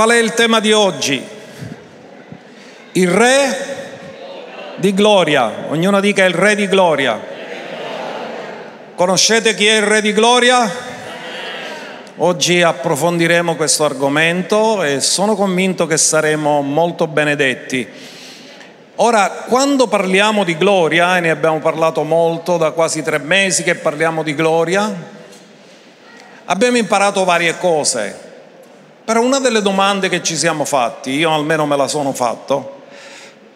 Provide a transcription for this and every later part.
qual è il tema di oggi? Il Re di Gloria. Ognuno dica il Re di Gloria. Conoscete chi è il Re di Gloria? Oggi approfondiremo questo argomento e sono convinto che saremo molto benedetti. Ora, quando parliamo di gloria, e ne abbiamo parlato molto da quasi tre mesi che parliamo di gloria, abbiamo imparato varie cose. Però una delle domande che ci siamo fatti, io almeno me la sono fatto,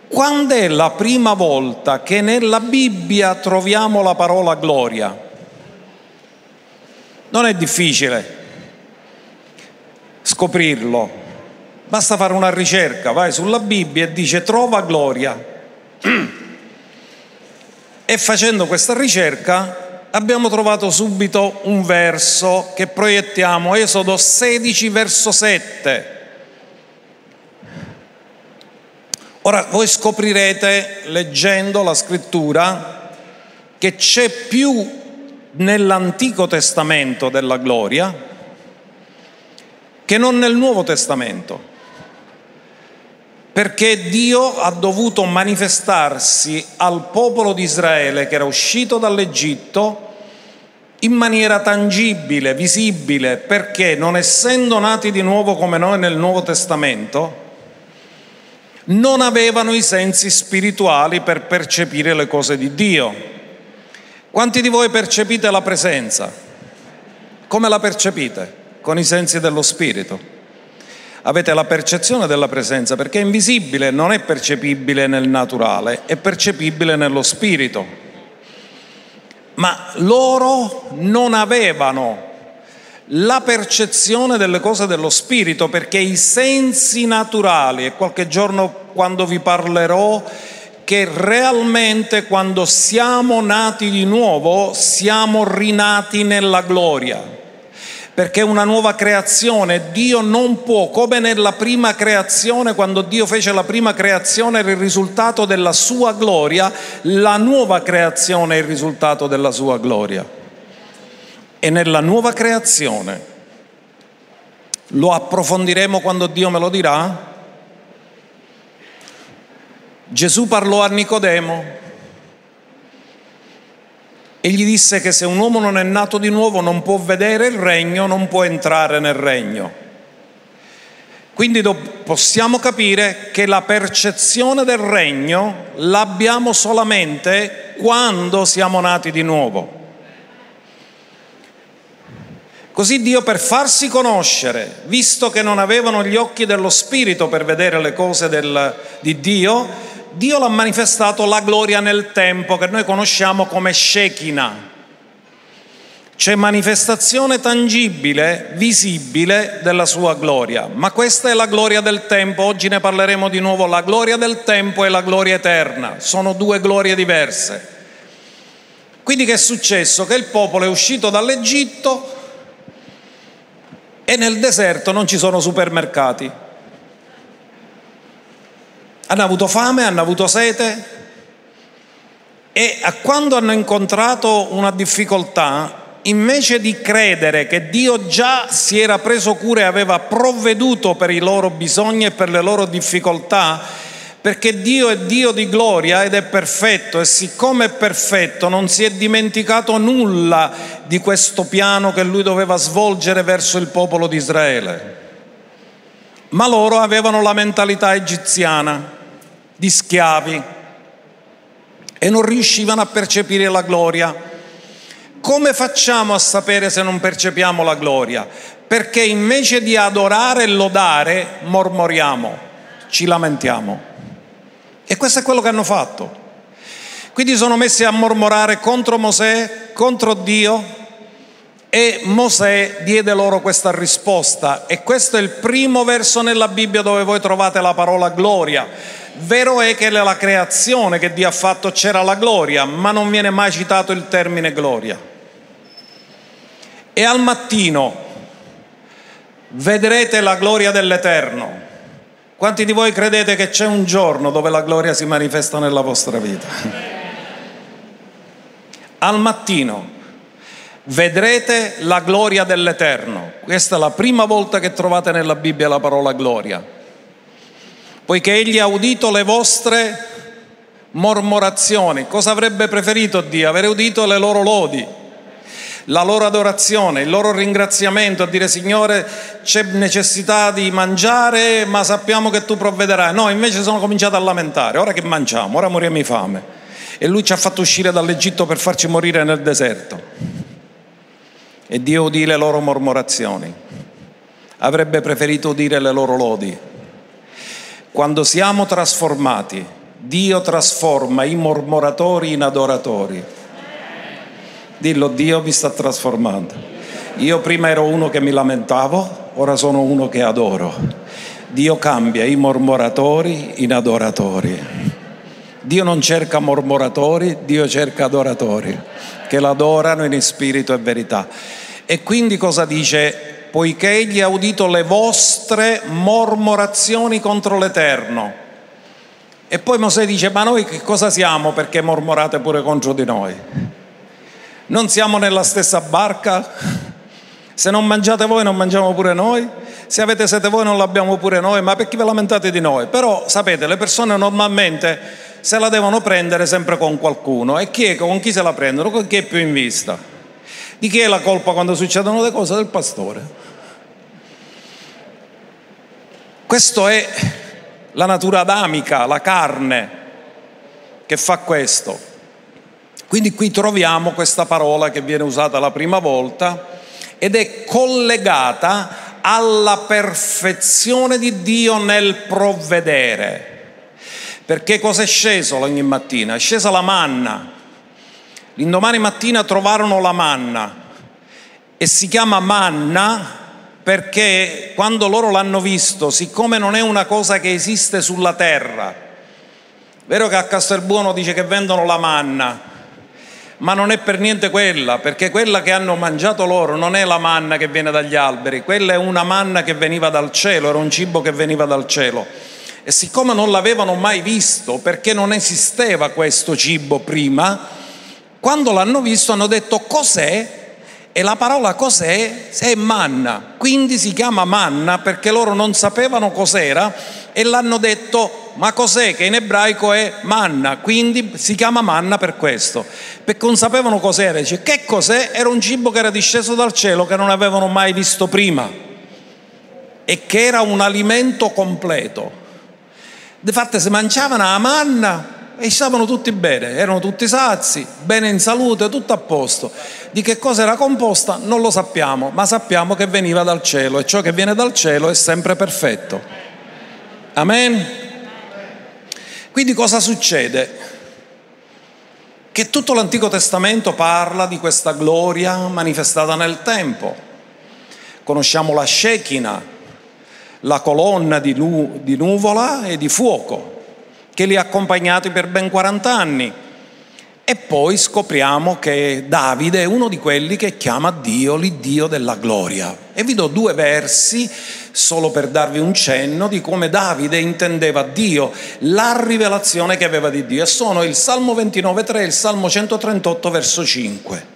quando è la prima volta che nella Bibbia troviamo la parola gloria? Non è difficile scoprirlo. Basta fare una ricerca, vai sulla Bibbia e dice trova gloria. E facendo questa ricerca abbiamo trovato subito un verso che proiettiamo, Esodo 16 verso 7. Ora voi scoprirete leggendo la scrittura che c'è più nell'Antico Testamento della gloria che non nel Nuovo Testamento perché Dio ha dovuto manifestarsi al popolo di Israele che era uscito dall'Egitto in maniera tangibile, visibile, perché non essendo nati di nuovo come noi nel Nuovo Testamento, non avevano i sensi spirituali per percepire le cose di Dio. Quanti di voi percepite la presenza? Come la percepite? Con i sensi dello Spirito avete la percezione della presenza perché è invisibile, non è percepibile nel naturale, è percepibile nello spirito. Ma loro non avevano la percezione delle cose dello spirito perché i sensi naturali, e qualche giorno quando vi parlerò che realmente quando siamo nati di nuovo siamo rinati nella gloria perché è una nuova creazione. Dio non può, come nella prima creazione, quando Dio fece la prima creazione era il risultato della sua gloria, la nuova creazione è il risultato della sua gloria. E nella nuova creazione, lo approfondiremo quando Dio me lo dirà, Gesù parlò a Nicodemo e gli disse che se un uomo non è nato di nuovo non può vedere il regno, non può entrare nel regno. Quindi possiamo capire che la percezione del regno l'abbiamo solamente quando siamo nati di nuovo. Così Dio per farsi conoscere, visto che non avevano gli occhi dello Spirito per vedere le cose del, di Dio, Dio l'ha manifestato la gloria nel tempo che noi conosciamo come Shekinah. C'è manifestazione tangibile, visibile della sua gloria, ma questa è la gloria del tempo, oggi ne parleremo di nuovo, la gloria del tempo e la gloria eterna, sono due glorie diverse. Quindi che è successo? Che il popolo è uscito dall'Egitto e nel deserto non ci sono supermercati. Hanno avuto fame, hanno avuto sete e quando hanno incontrato una difficoltà, invece di credere che Dio già si era preso cura e aveva provveduto per i loro bisogni e per le loro difficoltà, perché Dio è Dio di gloria ed è perfetto e siccome è perfetto non si è dimenticato nulla di questo piano che lui doveva svolgere verso il popolo di Israele. Ma loro avevano la mentalità egiziana di schiavi e non riuscivano a percepire la gloria. Come facciamo a sapere se non percepiamo la gloria? Perché invece di adorare e lodare, mormoriamo, ci lamentiamo. E questo è quello che hanno fatto. Quindi sono messi a mormorare contro Mosè, contro Dio, e Mosè diede loro questa risposta. E questo è il primo verso nella Bibbia dove voi trovate la parola gloria Vero è che nella creazione che Dio ha fatto c'era la gloria, ma non viene mai citato il termine gloria. E al mattino vedrete la gloria dell'Eterno. Quanti di voi credete che c'è un giorno dove la gloria si manifesta nella vostra vita? Al mattino vedrete la gloria dell'Eterno. Questa è la prima volta che trovate nella Bibbia la parola gloria. Poiché egli ha udito le vostre mormorazioni. Cosa avrebbe preferito Dio? Avere udito le loro lodi, la loro adorazione, il loro ringraziamento, a dire Signore c'è necessità di mangiare, ma sappiamo che tu provvederai. No, invece sono cominciato a lamentare, ora che mangiamo, ora moriamo di fame. E lui ci ha fatto uscire dall'Egitto per farci morire nel deserto e Dio udì le loro mormorazioni. Avrebbe preferito udire le loro lodi. Quando siamo trasformati, Dio trasforma i mormoratori in adoratori. Dillo, Dio mi sta trasformando. Io prima ero uno che mi lamentavo, ora sono uno che adoro. Dio cambia i mormoratori in adoratori. Dio non cerca mormoratori, Dio cerca adoratori che l'adorano in spirito e verità. E quindi cosa dice? Poiché egli ha udito le vostre mormorazioni contro l'Eterno. E poi Mosè dice, ma noi che cosa siamo perché mormorate pure contro di noi? Non siamo nella stessa barca? Se non mangiate voi non mangiamo pure noi? Se avete sete voi non l'abbiamo pure noi? Ma perché vi lamentate di noi? Però sapete, le persone normalmente se la devono prendere sempre con qualcuno. E chi è, con chi se la prendono? Con chi è più in vista? Di chi è la colpa quando succedono le cose? Del pastore. Questa è la natura adamica, la carne che fa questo. Quindi qui troviamo questa parola che viene usata la prima volta ed è collegata alla perfezione di Dio nel provvedere. Perché cosa è sceso ogni mattina? È scesa la manna. L'indomani mattina trovarono la manna e si chiama manna perché quando loro l'hanno visto, siccome non è una cosa che esiste sulla terra, vero che a Castelbuono dice che vendono la manna, ma non è per niente quella, perché quella che hanno mangiato loro non è la manna che viene dagli alberi, quella è una manna che veniva dal cielo, era un cibo che veniva dal cielo. E siccome non l'avevano mai visto, perché non esisteva questo cibo prima, quando l'hanno visto hanno detto cos'è? E la parola cos'è? È manna, quindi si chiama manna perché loro non sapevano cos'era e l'hanno detto ma cos'è che in ebraico è manna, quindi si chiama manna per questo, perché non sapevano cos'era, dice che cos'è? Era un cibo che era disceso dal cielo che non avevano mai visto prima e che era un alimento completo. Difatti si mangiavano la manna e stavano tutti bene, erano tutti sazi, bene in salute, tutto a posto. Di che cosa era composta non lo sappiamo, ma sappiamo che veniva dal cielo e ciò che viene dal cielo è sempre perfetto. Amen? Quindi cosa succede? Che tutto l'Antico Testamento parla di questa gloria manifestata nel tempo. Conosciamo la Shekinah, la colonna di, nu- di nuvola e di fuoco che li ha accompagnati per ben 40 anni. E poi scopriamo che Davide è uno di quelli che chiama Dio l'Iddio della gloria. E vi do due versi solo per darvi un cenno di come Davide intendeva Dio, la rivelazione che aveva di Dio. E sono il Salmo 29.3 e il Salmo 138 verso 5.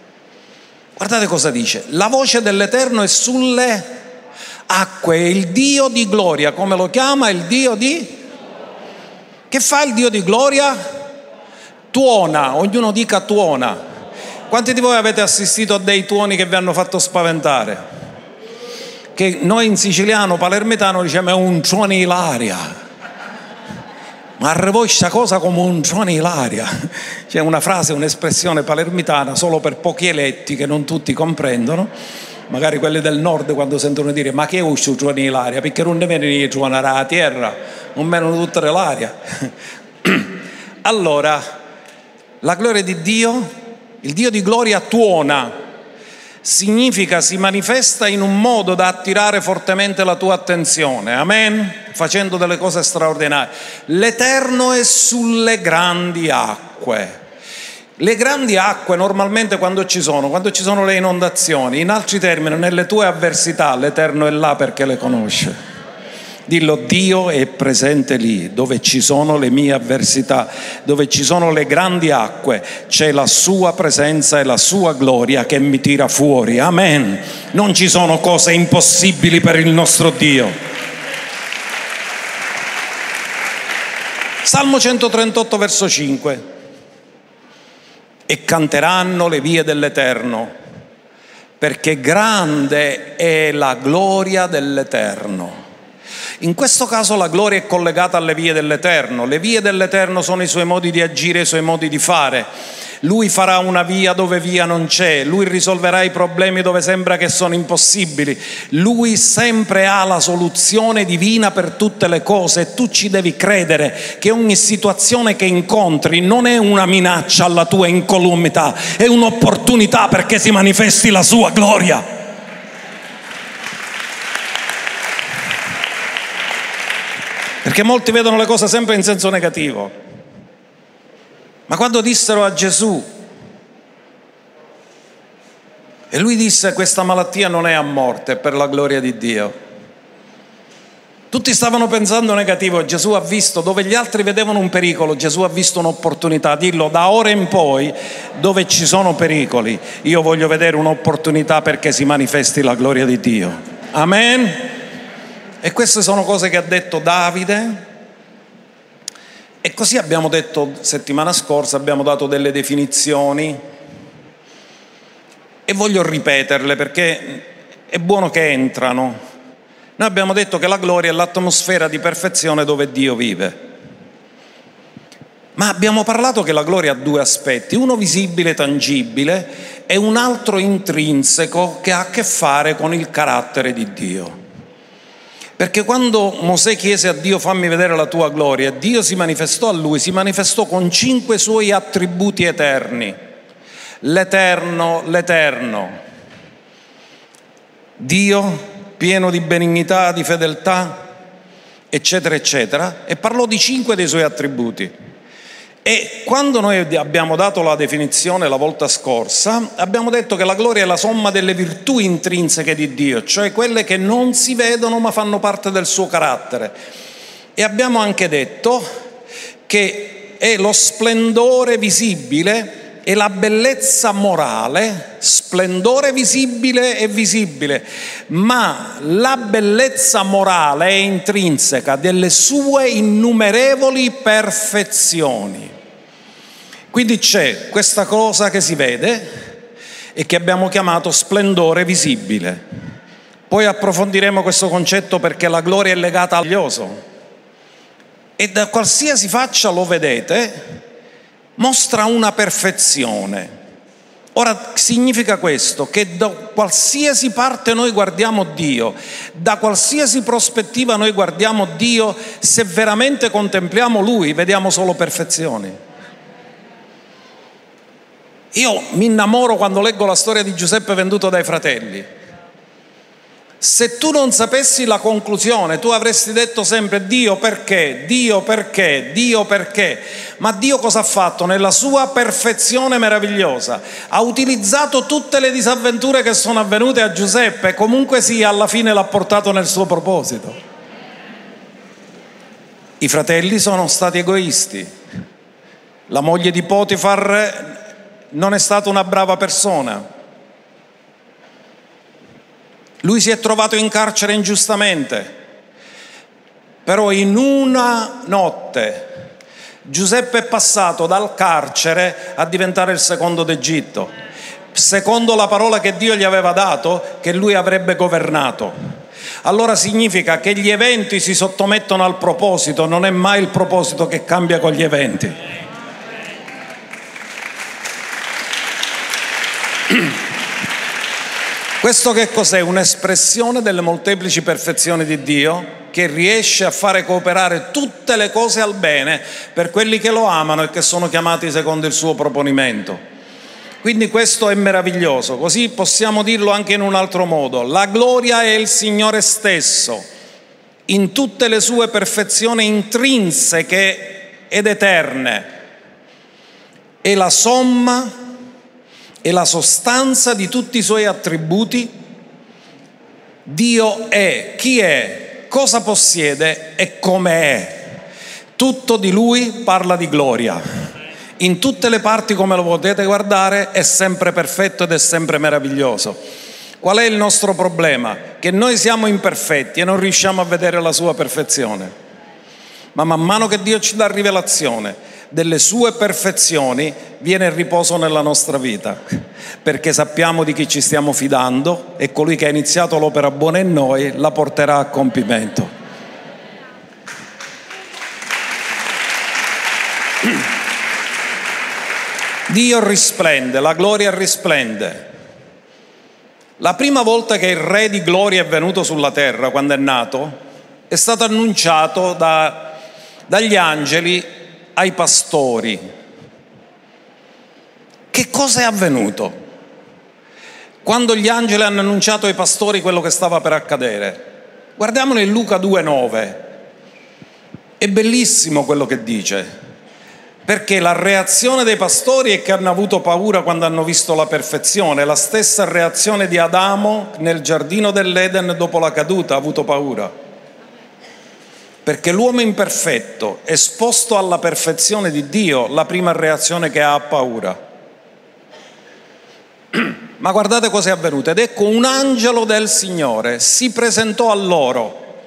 Guardate cosa dice. La voce dell'Eterno è sulle acque, il Dio di gloria, come lo chiama? Il Dio di... Che fa il Dio di gloria? Tuona, ognuno dica tuona. Quanti di voi avete assistito a dei tuoni che vi hanno fatto spaventare? Che noi in siciliano palermitano diciamo è un tuono ilaria. Ma arrivò questa cosa come un tuono ilaria. C'è una frase, un'espressione palermitana solo per pochi eletti che non tutti comprendono magari quelli del nord quando sentono dire ma che è questo giovane l'aria? Perché non ne viene giovane la terra? Non vengono tutta l'aria. Allora la gloria di Dio il Dio di gloria tuona significa si manifesta in un modo da attirare fortemente la tua attenzione. Amen? Facendo delle cose straordinarie. L'eterno è sulle grandi acque le grandi acque normalmente quando ci sono, quando ci sono le inondazioni, in altri termini, nelle tue avversità l'Eterno è là perché le conosce. Dillo, Dio è presente lì, dove ci sono le mie avversità, dove ci sono le grandi acque, c'è la sua presenza e la sua gloria che mi tira fuori. Amen. Non ci sono cose impossibili per il nostro Dio. Salmo 138 verso 5. E canteranno le vie dell'Eterno, perché grande è la gloria dell'Eterno. In questo caso la gloria è collegata alle vie dell'Eterno. Le vie dell'Eterno sono i suoi modi di agire, i suoi modi di fare. Lui farà una via dove via non c'è, lui risolverà i problemi dove sembra che sono impossibili, lui sempre ha la soluzione divina per tutte le cose e tu ci devi credere che ogni situazione che incontri non è una minaccia alla tua incolumità, è un'opportunità perché si manifesti la sua gloria. Perché molti vedono le cose sempre in senso negativo. Ma quando dissero a Gesù, e lui disse questa malattia non è a morte, è per la gloria di Dio. Tutti stavano pensando negativo, Gesù ha visto, dove gli altri vedevano un pericolo, Gesù ha visto un'opportunità. Dillo, da ora in poi, dove ci sono pericoli, io voglio vedere un'opportunità perché si manifesti la gloria di Dio. Amen. E queste sono cose che ha detto Davide. E così abbiamo detto settimana scorsa, abbiamo dato delle definizioni e voglio ripeterle perché è buono che entrano. Noi abbiamo detto che la gloria è l'atmosfera di perfezione dove Dio vive. Ma abbiamo parlato che la gloria ha due aspetti, uno visibile, tangibile e un altro intrinseco che ha a che fare con il carattere di Dio. Perché quando Mosè chiese a Dio fammi vedere la tua gloria, Dio si manifestò a lui, si manifestò con cinque suoi attributi eterni. L'eterno, l'eterno. Dio pieno di benignità, di fedeltà, eccetera, eccetera, e parlò di cinque dei suoi attributi. E quando noi abbiamo dato la definizione la volta scorsa, abbiamo detto che la gloria è la somma delle virtù intrinseche di Dio, cioè quelle che non si vedono ma fanno parte del suo carattere. E abbiamo anche detto che è lo splendore visibile e la bellezza morale, splendore visibile e visibile, ma la bellezza morale è intrinseca delle sue innumerevoli perfezioni. Quindi c'è questa cosa che si vede e che abbiamo chiamato splendore visibile. Poi approfondiremo questo concetto perché la gloria è legata all'ioso. E da qualsiasi faccia lo vedete, mostra una perfezione. Ora significa questo, che da qualsiasi parte noi guardiamo Dio, da qualsiasi prospettiva noi guardiamo Dio, se veramente contempliamo Lui, vediamo solo perfezioni. Io mi innamoro quando leggo la storia di Giuseppe venduto dai fratelli. Se tu non sapessi la conclusione, tu avresti detto sempre Dio perché, Dio perché, Dio perché. Ma Dio cosa ha fatto? Nella sua perfezione meravigliosa ha utilizzato tutte le disavventure che sono avvenute a Giuseppe, comunque sia, alla fine l'ha portato nel suo proposito. I fratelli sono stati egoisti. La moglie di Potifar non è stata una brava persona. Lui si è trovato in carcere ingiustamente, però in una notte Giuseppe è passato dal carcere a diventare il secondo d'Egitto, secondo la parola che Dio gli aveva dato, che lui avrebbe governato. Allora significa che gli eventi si sottomettono al proposito, non è mai il proposito che cambia con gli eventi. Questo che cos'è? Un'espressione delle molteplici perfezioni di Dio che riesce a fare cooperare tutte le cose al bene per quelli che lo amano e che sono chiamati secondo il suo proponimento. Quindi questo è meraviglioso, così possiamo dirlo anche in un altro modo. La gloria è il Signore stesso, in tutte le sue perfezioni intrinseche ed eterne. È la somma e la sostanza di tutti i suoi attributi, Dio è. Chi è? cosa possiede e come è. Tutto di lui parla di gloria. In tutte le parti, come lo potete guardare, è sempre perfetto ed è sempre meraviglioso. Qual è il nostro problema? Che noi siamo imperfetti e non riusciamo a vedere la sua perfezione. Ma man mano che Dio ci dà rivelazione delle sue perfezioni, viene il riposo nella nostra vita, perché sappiamo di chi ci stiamo fidando e colui che ha iniziato l'opera buona in noi la porterà a compimento. Dio risplende, la gloria risplende. La prima volta che il Re di gloria è venuto sulla terra, quando è nato, è stato annunciato da, dagli angeli ai pastori. Che cosa è avvenuto? Quando gli angeli hanno annunciato ai pastori quello che stava per accadere. Guardiamolo in Luca 2,9. È bellissimo quello che dice perché la reazione dei pastori è che hanno avuto paura quando hanno visto la perfezione, la stessa reazione di Adamo nel giardino dell'Eden dopo la caduta, ha avuto paura. Perché l'uomo imperfetto, esposto alla perfezione di Dio, la prima reazione che ha è paura. Ma guardate cosa è avvenuto. Ed ecco un angelo del Signore si presentò a loro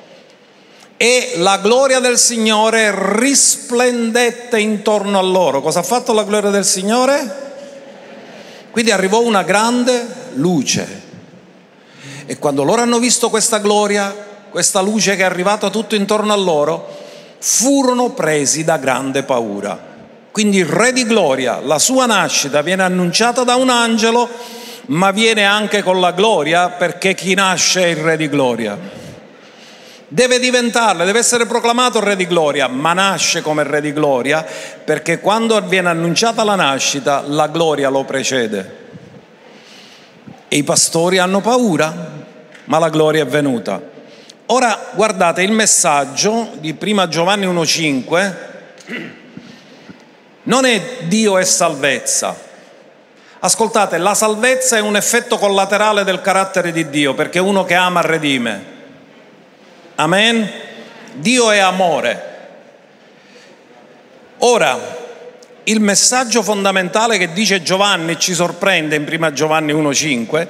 e la gloria del Signore risplendette intorno a loro. Cosa ha fatto la gloria del Signore? Quindi arrivò una grande luce. E quando loro hanno visto questa gloria, questa luce che è arrivata tutto intorno a loro, furono presi da grande paura. Quindi il Re di Gloria, la sua nascita viene annunciata da un angelo, ma viene anche con la gloria perché chi nasce è il Re di Gloria deve diventarle, deve essere proclamato Re di Gloria, ma nasce come Re di Gloria perché quando viene annunciata la nascita la gloria lo precede. E i pastori hanno paura, ma la gloria è venuta. Ora guardate il messaggio di prima Giovanni 1.5, non è Dio è salvezza. Ascoltate, la salvezza è un effetto collaterale del carattere di Dio, perché uno che ama redime. Amen? Dio è amore. Ora, il messaggio fondamentale che dice Giovanni ci sorprende in 1 Giovanni 1.5,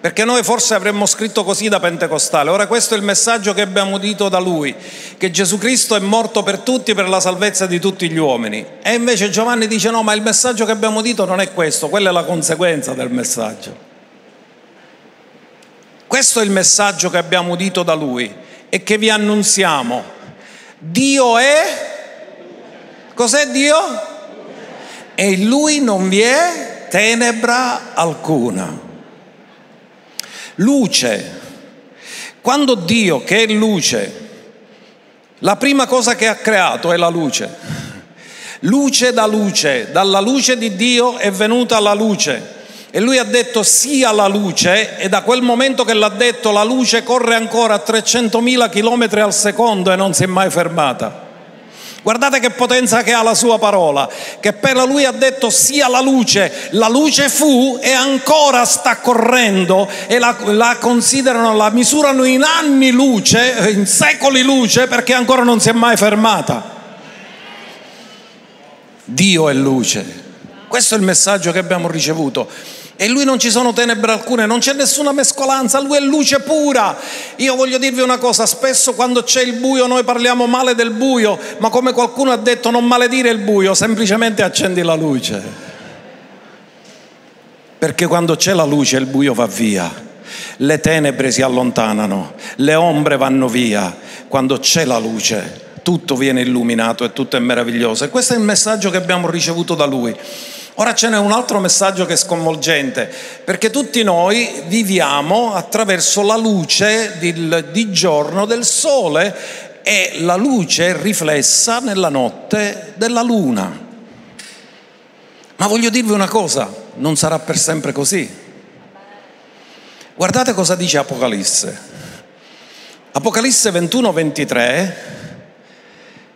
perché noi forse avremmo scritto così da Pentecostale. Ora questo è il messaggio che abbiamo udito da lui, che Gesù Cristo è morto per tutti per la salvezza di tutti gli uomini. E invece Giovanni dice no, ma il messaggio che abbiamo udito non è questo, quella è la conseguenza del messaggio. Questo è il messaggio che abbiamo udito da lui e che vi annunziamo. Dio è... Cos'è Dio? E in Lui non vi è tenebra alcuna. Luce. Quando Dio, che è luce, la prima cosa che ha creato è la luce. Luce da luce, dalla luce di Dio è venuta la luce. E lui ha detto sia la luce e da quel momento che l'ha detto la luce corre ancora a 300.000 km al secondo e non si è mai fermata. Guardate che potenza che ha la sua parola, che per lui ha detto sia la luce, la luce fu e ancora sta correndo e la, la considerano, la misurano in anni luce, in secoli luce perché ancora non si è mai fermata. Dio è luce. Questo è il messaggio che abbiamo ricevuto. E in lui non ci sono tenebre alcune, non c'è nessuna mescolanza, lui è luce pura. Io voglio dirvi una cosa, spesso quando c'è il buio noi parliamo male del buio, ma come qualcuno ha detto non maledire il buio, semplicemente accendi la luce. Perché quando c'è la luce il buio va via, le tenebre si allontanano, le ombre vanno via, quando c'è la luce tutto viene illuminato e tutto è meraviglioso. E questo è il messaggio che abbiamo ricevuto da lui. Ora ce n'è un altro messaggio che è sconvolgente, perché tutti noi viviamo attraverso la luce di, di giorno del sole e la luce riflessa nella notte della luna. Ma voglio dirvi una cosa, non sarà per sempre così. Guardate cosa dice Apocalisse. Apocalisse 21, 23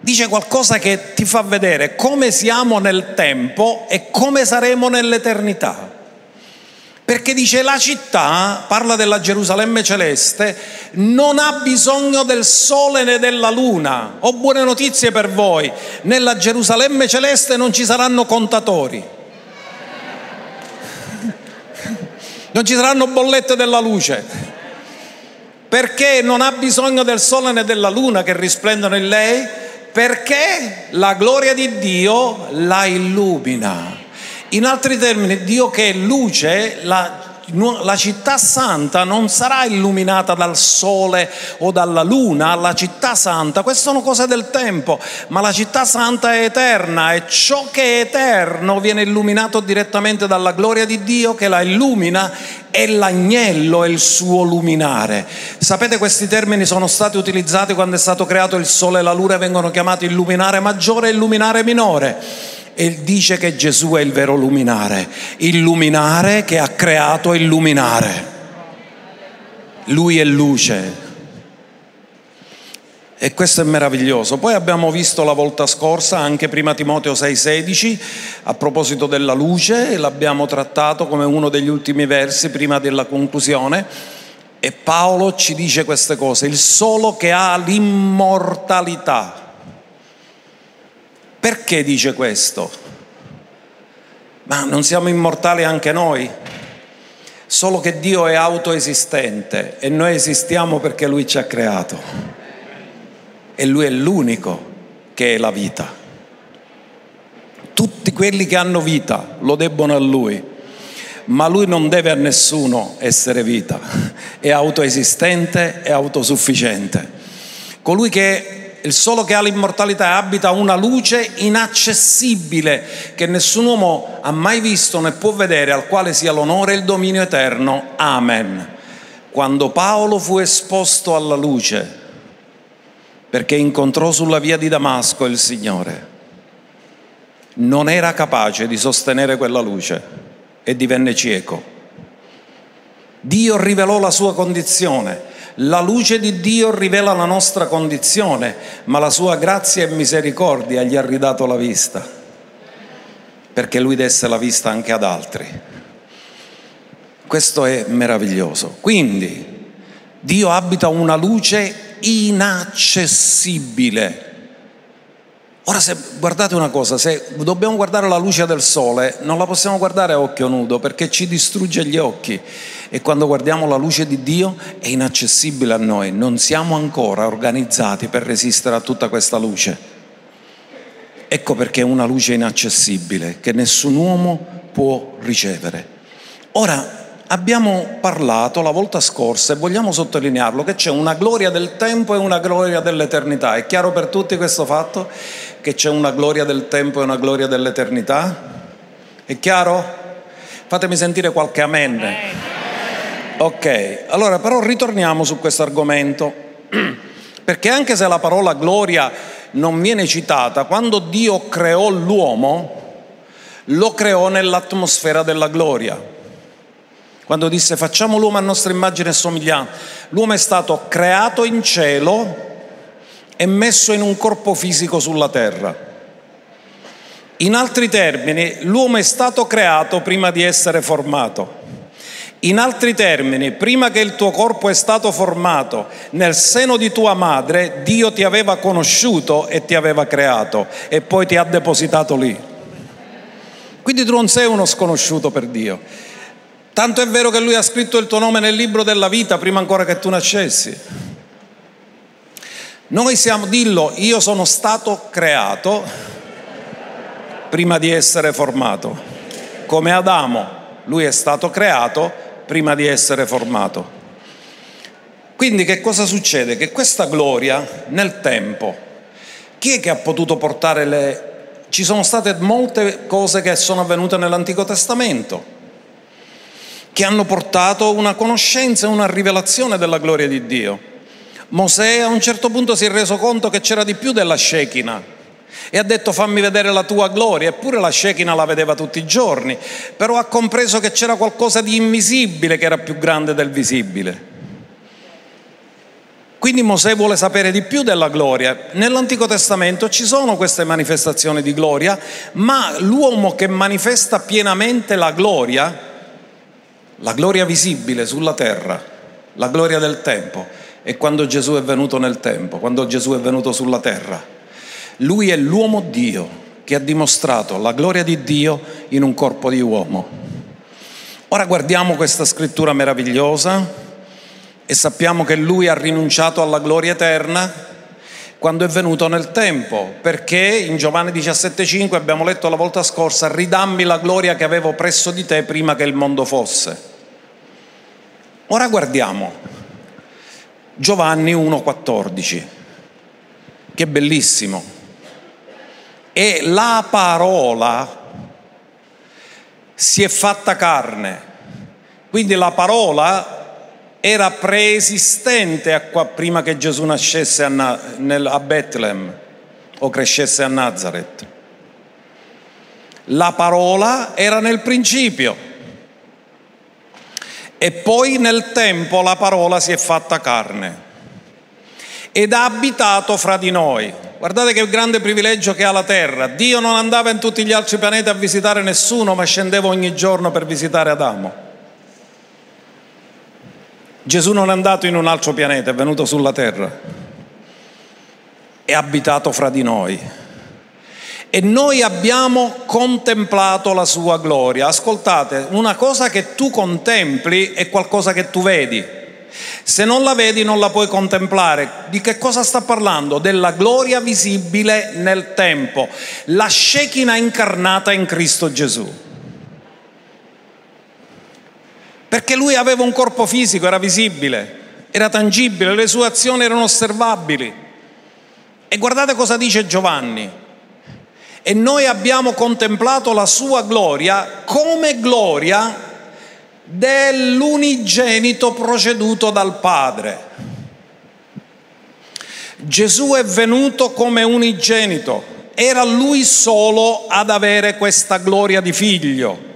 dice qualcosa che ti fa vedere come siamo nel tempo e come saremo nell'eternità. Perché dice la città, parla della Gerusalemme celeste, non ha bisogno del sole né della luna. Ho buone notizie per voi, nella Gerusalemme celeste non ci saranno contatori. Non ci saranno bollette della luce. Perché non ha bisogno del sole né della luna che risplendono in lei? Perché la gloria di Dio la illumina. In altri termini, Dio che è luce, la, la città santa non sarà illuminata dal sole o dalla luna, la città santa, queste sono cose del tempo, ma la città santa è eterna e ciò che è eterno viene illuminato direttamente dalla gloria di Dio che la illumina e l'agnello è il suo luminare. Sapete questi termini sono stati utilizzati quando è stato creato il sole e la luna, vengono chiamati illuminare maggiore e illuminare minore e dice che Gesù è il vero luminare, il luminare che ha creato il luminare. Lui è luce. E questo è meraviglioso. Poi abbiamo visto la volta scorsa anche prima Timoteo 6:16 a proposito della luce, l'abbiamo trattato come uno degli ultimi versi prima della conclusione. E Paolo ci dice queste cose, il solo che ha l'immortalità perché dice questo? Ma non siamo immortali anche noi? Solo che Dio è autoesistente e noi esistiamo perché Lui ci ha creato. E Lui è l'unico che è la vita. Tutti quelli che hanno vita lo debbono a Lui, ma Lui non deve a nessuno essere vita. È autoesistente e autosufficiente. Colui che il solo che ha l'immortalità abita una luce inaccessibile che nessun uomo ha mai visto né può vedere, al quale sia l'onore e il dominio eterno. Amen. Quando Paolo fu esposto alla luce, perché incontrò sulla via di Damasco il Signore, non era capace di sostenere quella luce e divenne cieco. Dio rivelò la sua condizione la luce di Dio rivela la nostra condizione, ma la sua grazia e misericordia gli ha ridato la vista, perché lui desse la vista anche ad altri. Questo è meraviglioso. Quindi Dio abita una luce inaccessibile Ora se guardate una cosa, se dobbiamo guardare la luce del sole, non la possiamo guardare a occhio nudo perché ci distrugge gli occhi e quando guardiamo la luce di Dio è inaccessibile a noi, non siamo ancora organizzati per resistere a tutta questa luce. Ecco perché è una luce inaccessibile che nessun uomo può ricevere. Ora abbiamo parlato la volta scorsa e vogliamo sottolinearlo che c'è una gloria del tempo e una gloria dell'eternità. È chiaro per tutti questo fatto? Che c'è una gloria del tempo e una gloria dell'eternità? È chiaro? Fatemi sentire qualche amen. Ok, allora però ritorniamo su questo argomento, perché anche se la parola gloria non viene citata, quando Dio creò l'uomo, lo creò nell'atmosfera della gloria quando disse facciamo l'uomo a nostra immagine e somiglianza. L'uomo è stato creato in cielo e messo in un corpo fisico sulla terra. In altri termini, l'uomo è stato creato prima di essere formato. In altri termini, prima che il tuo corpo è stato formato nel seno di tua madre, Dio ti aveva conosciuto e ti aveva creato e poi ti ha depositato lì. Quindi tu non sei uno sconosciuto per Dio. Tanto è vero che lui ha scritto il tuo nome nel libro della vita prima ancora che tu nascessi. Noi siamo, dillo, io sono stato creato prima di essere formato. Come Adamo, lui è stato creato prima di essere formato. Quindi che cosa succede? Che questa gloria nel tempo, chi è che ha potuto portare le... Ci sono state molte cose che sono avvenute nell'Antico Testamento che hanno portato una conoscenza e una rivelazione della gloria di Dio. Mosè a un certo punto si è reso conto che c'era di più della Shekinah e ha detto fammi vedere la tua gloria, eppure la Shekinah la vedeva tutti i giorni, però ha compreso che c'era qualcosa di invisibile che era più grande del visibile. Quindi Mosè vuole sapere di più della gloria. Nell'Antico Testamento ci sono queste manifestazioni di gloria, ma l'uomo che manifesta pienamente la gloria La gloria visibile sulla terra, la gloria del tempo, è quando Gesù è venuto nel tempo, quando Gesù è venuto sulla terra. Lui è l'uomo Dio che ha dimostrato la gloria di Dio in un corpo di uomo. Ora guardiamo questa scrittura meravigliosa e sappiamo che lui ha rinunciato alla gloria eterna quando è venuto nel tempo, perché in Giovanni 17,5 abbiamo letto la volta scorsa, ridammi la gloria che avevo presso di te prima che il mondo fosse. Ora guardiamo Giovanni 1,14, che bellissimo. E la parola si è fatta carne, quindi la parola era preesistente a qua, prima che Gesù nascesse a, a Betlem o crescesse a Nazareth. La parola era nel principio e poi nel tempo la parola si è fatta carne ed ha abitato fra di noi. Guardate che grande privilegio che ha la terra. Dio non andava in tutti gli altri pianeti a visitare nessuno, ma scendeva ogni giorno per visitare Adamo. Gesù non è andato in un altro pianeta, è venuto sulla terra, è abitato fra di noi. E noi abbiamo contemplato la sua gloria. Ascoltate, una cosa che tu contempli è qualcosa che tu vedi. Se non la vedi non la puoi contemplare. Di che cosa sta parlando? Della gloria visibile nel tempo, la Shekinah incarnata in Cristo Gesù. perché lui aveva un corpo fisico, era visibile, era tangibile, le sue azioni erano osservabili. E guardate cosa dice Giovanni. E noi abbiamo contemplato la sua gloria come gloria dell'unigenito proceduto dal Padre. Gesù è venuto come unigenito, era lui solo ad avere questa gloria di figlio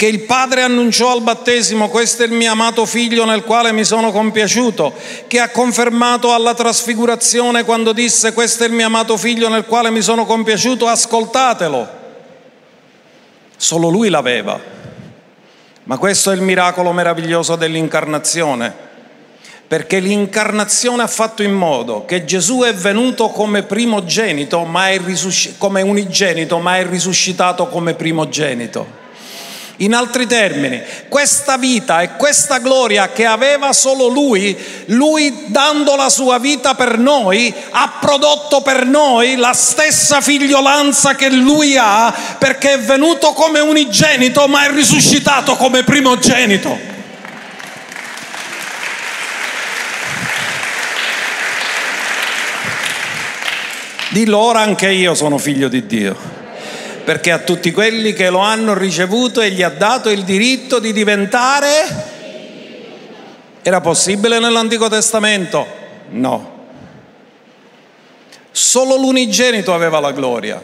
che il Padre annunciò al battesimo, questo è il mio amato figlio nel quale mi sono compiaciuto, che ha confermato alla trasfigurazione quando disse, questo è il mio amato figlio nel quale mi sono compiaciuto, ascoltatelo. Solo lui l'aveva. Ma questo è il miracolo meraviglioso dell'incarnazione, perché l'incarnazione ha fatto in modo che Gesù è venuto come primogenito, ma è risusc- come unigenito, ma è risuscitato come primogenito. In altri termini, questa vita e questa gloria che aveva solo lui, lui dando la sua vita per noi, ha prodotto per noi la stessa figliolanza che lui ha, perché è venuto come unigenito, ma è risuscitato come primogenito. Dillo ora anche io sono figlio di Dio perché a tutti quelli che lo hanno ricevuto e gli ha dato il diritto di diventare... Era possibile nell'Antico Testamento? No. Solo l'unigenito aveva la gloria.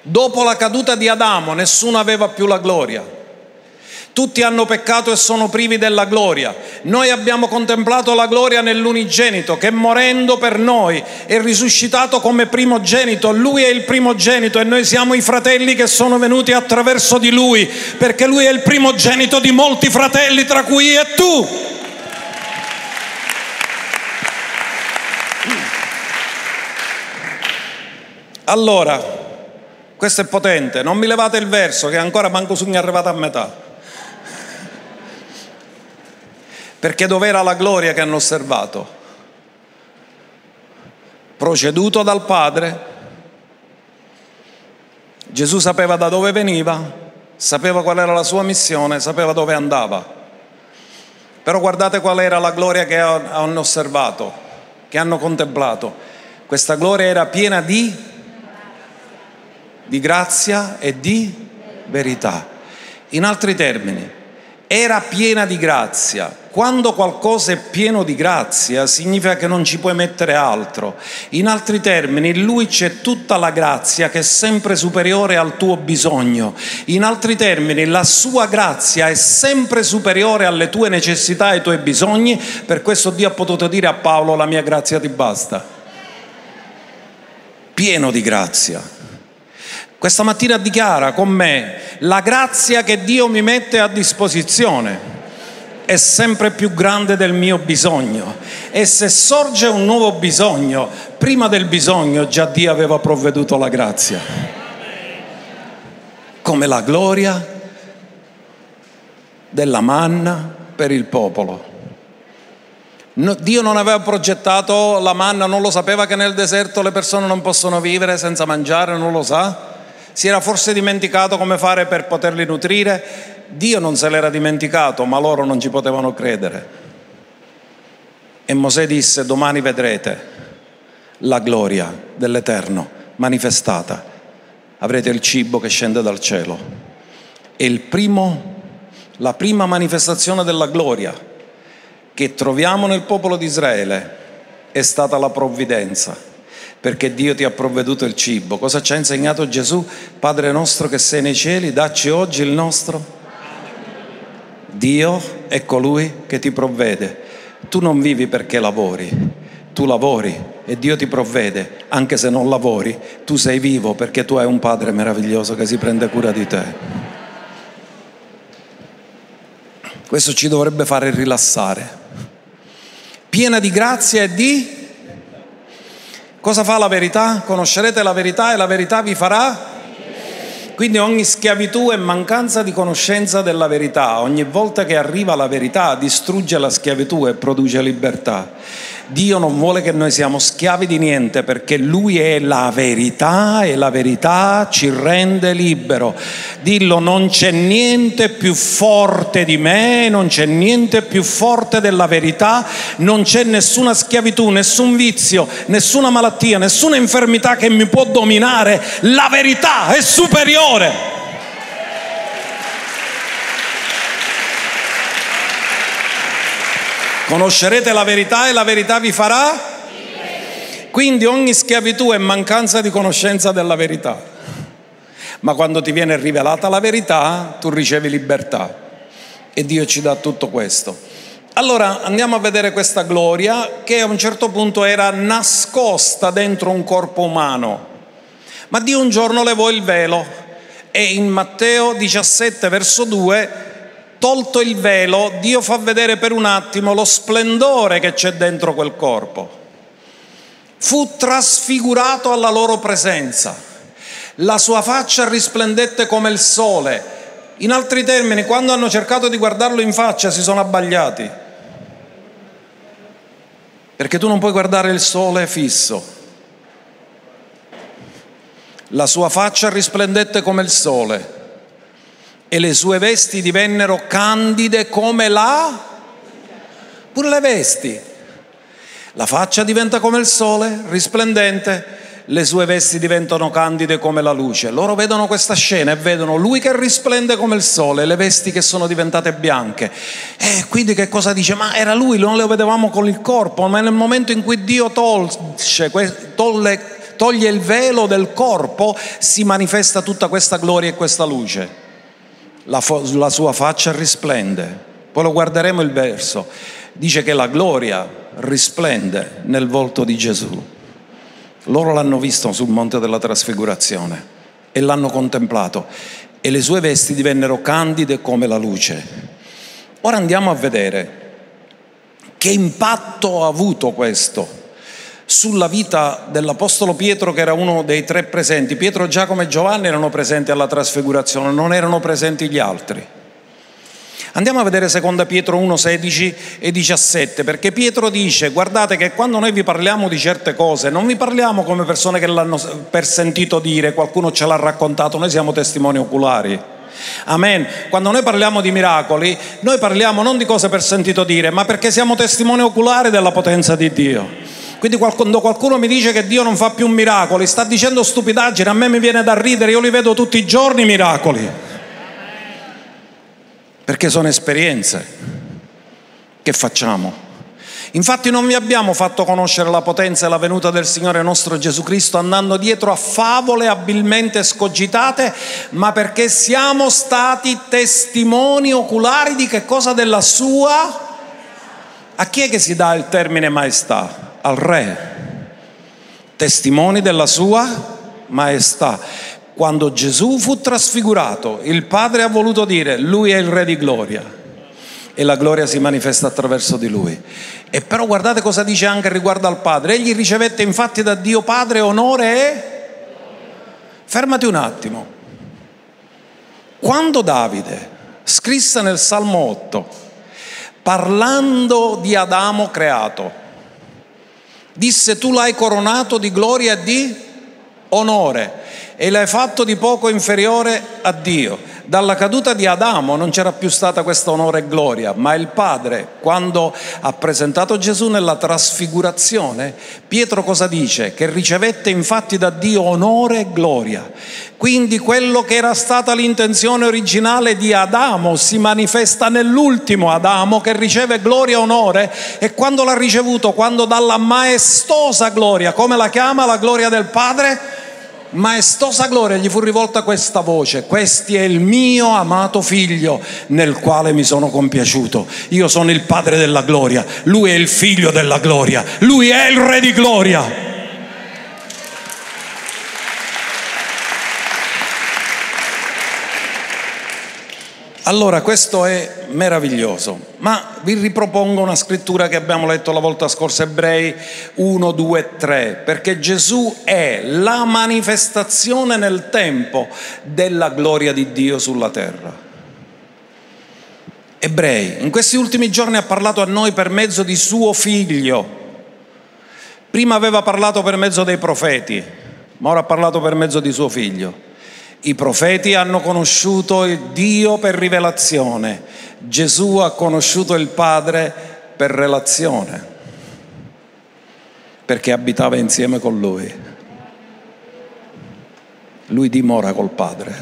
Dopo la caduta di Adamo nessuno aveva più la gloria. Tutti hanno peccato e sono privi della gloria. Noi abbiamo contemplato la gloria nell'unigenito che morendo per noi è risuscitato come primogenito. Lui è il primogenito e noi siamo i fratelli che sono venuti attraverso di lui, perché lui è il primogenito di molti fratelli, tra cui è tu. Allora, questo è potente, non mi levate il verso che ancora manco sono arrivato a metà. Perché dov'era la gloria che hanno osservato? Proceduto dal Padre, Gesù sapeva da dove veniva, sapeva qual era la sua missione, sapeva dove andava. Però guardate qual era la gloria che hanno osservato, che hanno contemplato. Questa gloria era piena di, di grazia e di verità. In altri termini, era piena di grazia. Quando qualcosa è pieno di grazia significa che non ci puoi mettere altro. In altri termini, in lui c'è tutta la grazia che è sempre superiore al tuo bisogno. In altri termini, la sua grazia è sempre superiore alle tue necessità e ai tuoi bisogni. Per questo Dio ha potuto dire a Paolo la mia grazia ti basta. Pieno di grazia. Questa mattina dichiara con me la grazia che Dio mi mette a disposizione è sempre più grande del mio bisogno e se sorge un nuovo bisogno, prima del bisogno già Dio aveva provveduto la grazia. Come la gloria della manna per il popolo. No, Dio non aveva progettato la manna, non lo sapeva che nel deserto le persone non possono vivere senza mangiare, non lo sa. Si era forse dimenticato come fare per poterli nutrire. Dio non se l'era dimenticato, ma loro non ci potevano credere. E Mosè disse, domani vedrete la gloria dell'Eterno manifestata. Avrete il cibo che scende dal cielo. E il primo, la prima manifestazione della gloria che troviamo nel popolo di Israele è stata la provvidenza, perché Dio ti ha provveduto il cibo. Cosa ci ha insegnato Gesù? Padre nostro che sei nei cieli, dacci oggi il nostro. Dio è colui che ti provvede. Tu non vivi perché lavori, tu lavori e Dio ti provvede, anche se non lavori, tu sei vivo perché tu hai un Padre meraviglioso che si prende cura di te. Questo ci dovrebbe fare rilassare piena di grazia e di... Cosa fa la verità? Conoscerete la verità e la verità vi farà? Quindi ogni schiavitù è mancanza di conoscenza della verità. Ogni volta che arriva la verità distrugge la schiavitù e produce libertà. Dio non vuole che noi siamo schiavi di niente perché Lui è la verità e la verità ci rende libero. Dillo, non c'è niente più forte di me, non c'è niente più forte della verità, non c'è nessuna schiavitù, nessun vizio, nessuna malattia, nessuna infermità che mi può dominare. La verità è superiore. Conoscerete la verità e la verità vi farà? Quindi ogni schiavitù è mancanza di conoscenza della verità. Ma quando ti viene rivelata la verità, tu ricevi libertà. E Dio ci dà tutto questo. Allora andiamo a vedere questa gloria che a un certo punto era nascosta dentro un corpo umano. Ma Dio un giorno levò il velo e in Matteo 17 verso 2 tolto il velo, Dio fa vedere per un attimo lo splendore che c'è dentro quel corpo. Fu trasfigurato alla loro presenza. La sua faccia risplendette come il sole. In altri termini, quando hanno cercato di guardarlo in faccia si sono abbagliati. Perché tu non puoi guardare il sole fisso. La sua faccia risplendette come il sole e le sue vesti divennero candide come la... pure le vesti. La faccia diventa come il sole, risplendente, le sue vesti diventano candide come la luce. Loro vedono questa scena e vedono lui che risplende come il sole, le vesti che sono diventate bianche. E quindi che cosa dice? Ma era lui, non lo vedevamo con il corpo, ma nel momento in cui Dio tolse, tolle, toglie il velo del corpo, si manifesta tutta questa gloria e questa luce la, la sua faccia risplende. Poi lo guarderemo il verso. Dice che la gloria risplende nel volto di Gesù. Loro l'hanno visto sul monte della trasfigurazione e l'hanno contemplato e le sue vesti divennero candide come la luce. Ora andiamo a vedere che impatto ha avuto questo sulla vita dell'Apostolo Pietro che era uno dei tre presenti. Pietro, Giacomo e Giovanni erano presenti alla trasfigurazione, non erano presenti gli altri. Andiamo a vedere 2 Pietro 1, 16 e 17, perché Pietro dice, guardate che quando noi vi parliamo di certe cose, non vi parliamo come persone che l'hanno per sentito dire, qualcuno ce l'ha raccontato, noi siamo testimoni oculari. Amen. Quando noi parliamo di miracoli, noi parliamo non di cose per sentito dire, ma perché siamo testimoni oculari della potenza di Dio. Quindi quando qualcuno mi dice che Dio non fa più miracoli, sta dicendo stupidaggine, a me mi viene da ridere, io li vedo tutti i giorni i miracoli. Perché sono esperienze. Che facciamo? Infatti non vi abbiamo fatto conoscere la potenza e la venuta del Signore nostro Gesù Cristo andando dietro a favole abilmente scogitate, ma perché siamo stati testimoni oculari di che cosa della sua... A chi è che si dà il termine maestà? Al re, testimoni della sua maestà. quando Gesù fu trasfigurato, il Padre ha voluto dire, lui è il Re di gloria e la gloria si manifesta attraverso di lui. E però guardate cosa dice anche riguardo al Padre. Egli ricevette infatti da Dio Padre onore e... Fermati un attimo. Quando Davide scrisse nel Salmo 8, parlando di Adamo creato, disse tu l'hai coronato di gloria di onore e l'hai fatto di poco inferiore a Dio. Dalla caduta di Adamo non c'era più stata questa onore e gloria, ma il Padre, quando ha presentato Gesù nella trasfigurazione, Pietro cosa dice? Che ricevette infatti da Dio onore e gloria. Quindi quello che era stata l'intenzione originale di Adamo si manifesta nell'ultimo Adamo che riceve gloria e onore e quando l'ha ricevuto, quando dalla maestosa gloria, come la chiama la gloria del Padre? Maestosa gloria gli fu rivolta questa voce, questi è il mio amato figlio nel quale mi sono compiaciuto. Io sono il padre della gloria, lui è il figlio della gloria, lui è il re di gloria. Allora, questo è meraviglioso, ma vi ripropongo una scrittura che abbiamo letto la volta scorsa, Ebrei 1, 2, 3, perché Gesù è la manifestazione nel tempo della gloria di Dio sulla terra. Ebrei, in questi ultimi giorni ha parlato a noi per mezzo di suo figlio. Prima aveva parlato per mezzo dei profeti, ma ora ha parlato per mezzo di suo figlio. I profeti hanno conosciuto il Dio per rivelazione, Gesù ha conosciuto il Padre per relazione, perché abitava insieme con Lui. Lui dimora col Padre.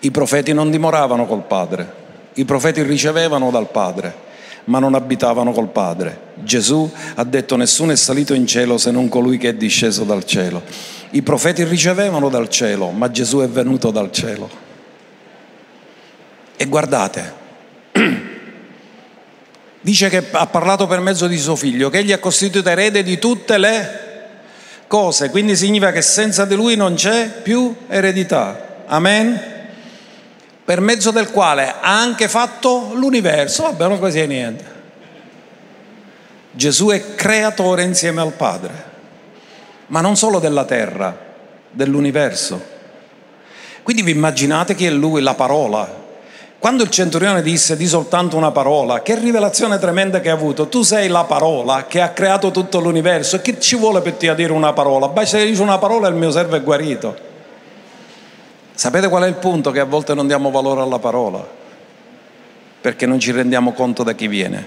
I profeti non dimoravano col Padre, i profeti ricevevano dal Padre ma non abitavano col Padre. Gesù ha detto nessuno è salito in cielo se non colui che è disceso dal cielo. I profeti ricevevano dal cielo, ma Gesù è venuto dal cielo. E guardate, dice che ha parlato per mezzo di suo figlio, che egli ha costituito erede di tutte le cose, quindi significa che senza di lui non c'è più eredità. Amen? per mezzo del quale ha anche fatto l'universo, vabbè, non quasi niente. Gesù è creatore insieme al Padre, ma non solo della terra, dell'universo. Quindi vi immaginate che è lui la parola. Quando il centurione disse di soltanto una parola, che rivelazione tremenda che ha avuto, tu sei la parola che ha creato tutto l'universo, che ci vuole per te a dire una parola? Basta che dici una parola il mio servo è guarito. Sapete qual è il punto? Che a volte non diamo valore alla parola, perché non ci rendiamo conto da chi viene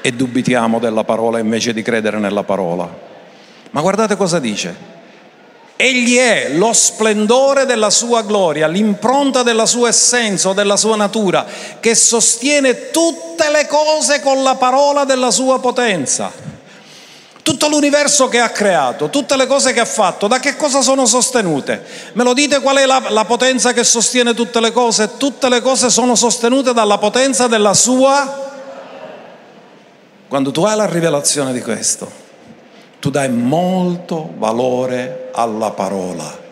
e dubitiamo della parola invece di credere nella parola. Ma guardate cosa dice. Egli è lo splendore della sua gloria, l'impronta della sua essenza della sua natura, che sostiene tutte le cose con la parola della sua potenza tutto l'universo che ha creato, tutte le cose che ha fatto, da che cosa sono sostenute? Me lo dite qual è la, la, potenza che sostiene tutte le cose? Tutte le cose sono sostenute dalla potenza della sua... Quando tu hai la rivelazione di questo, tu dai molto valore alla parola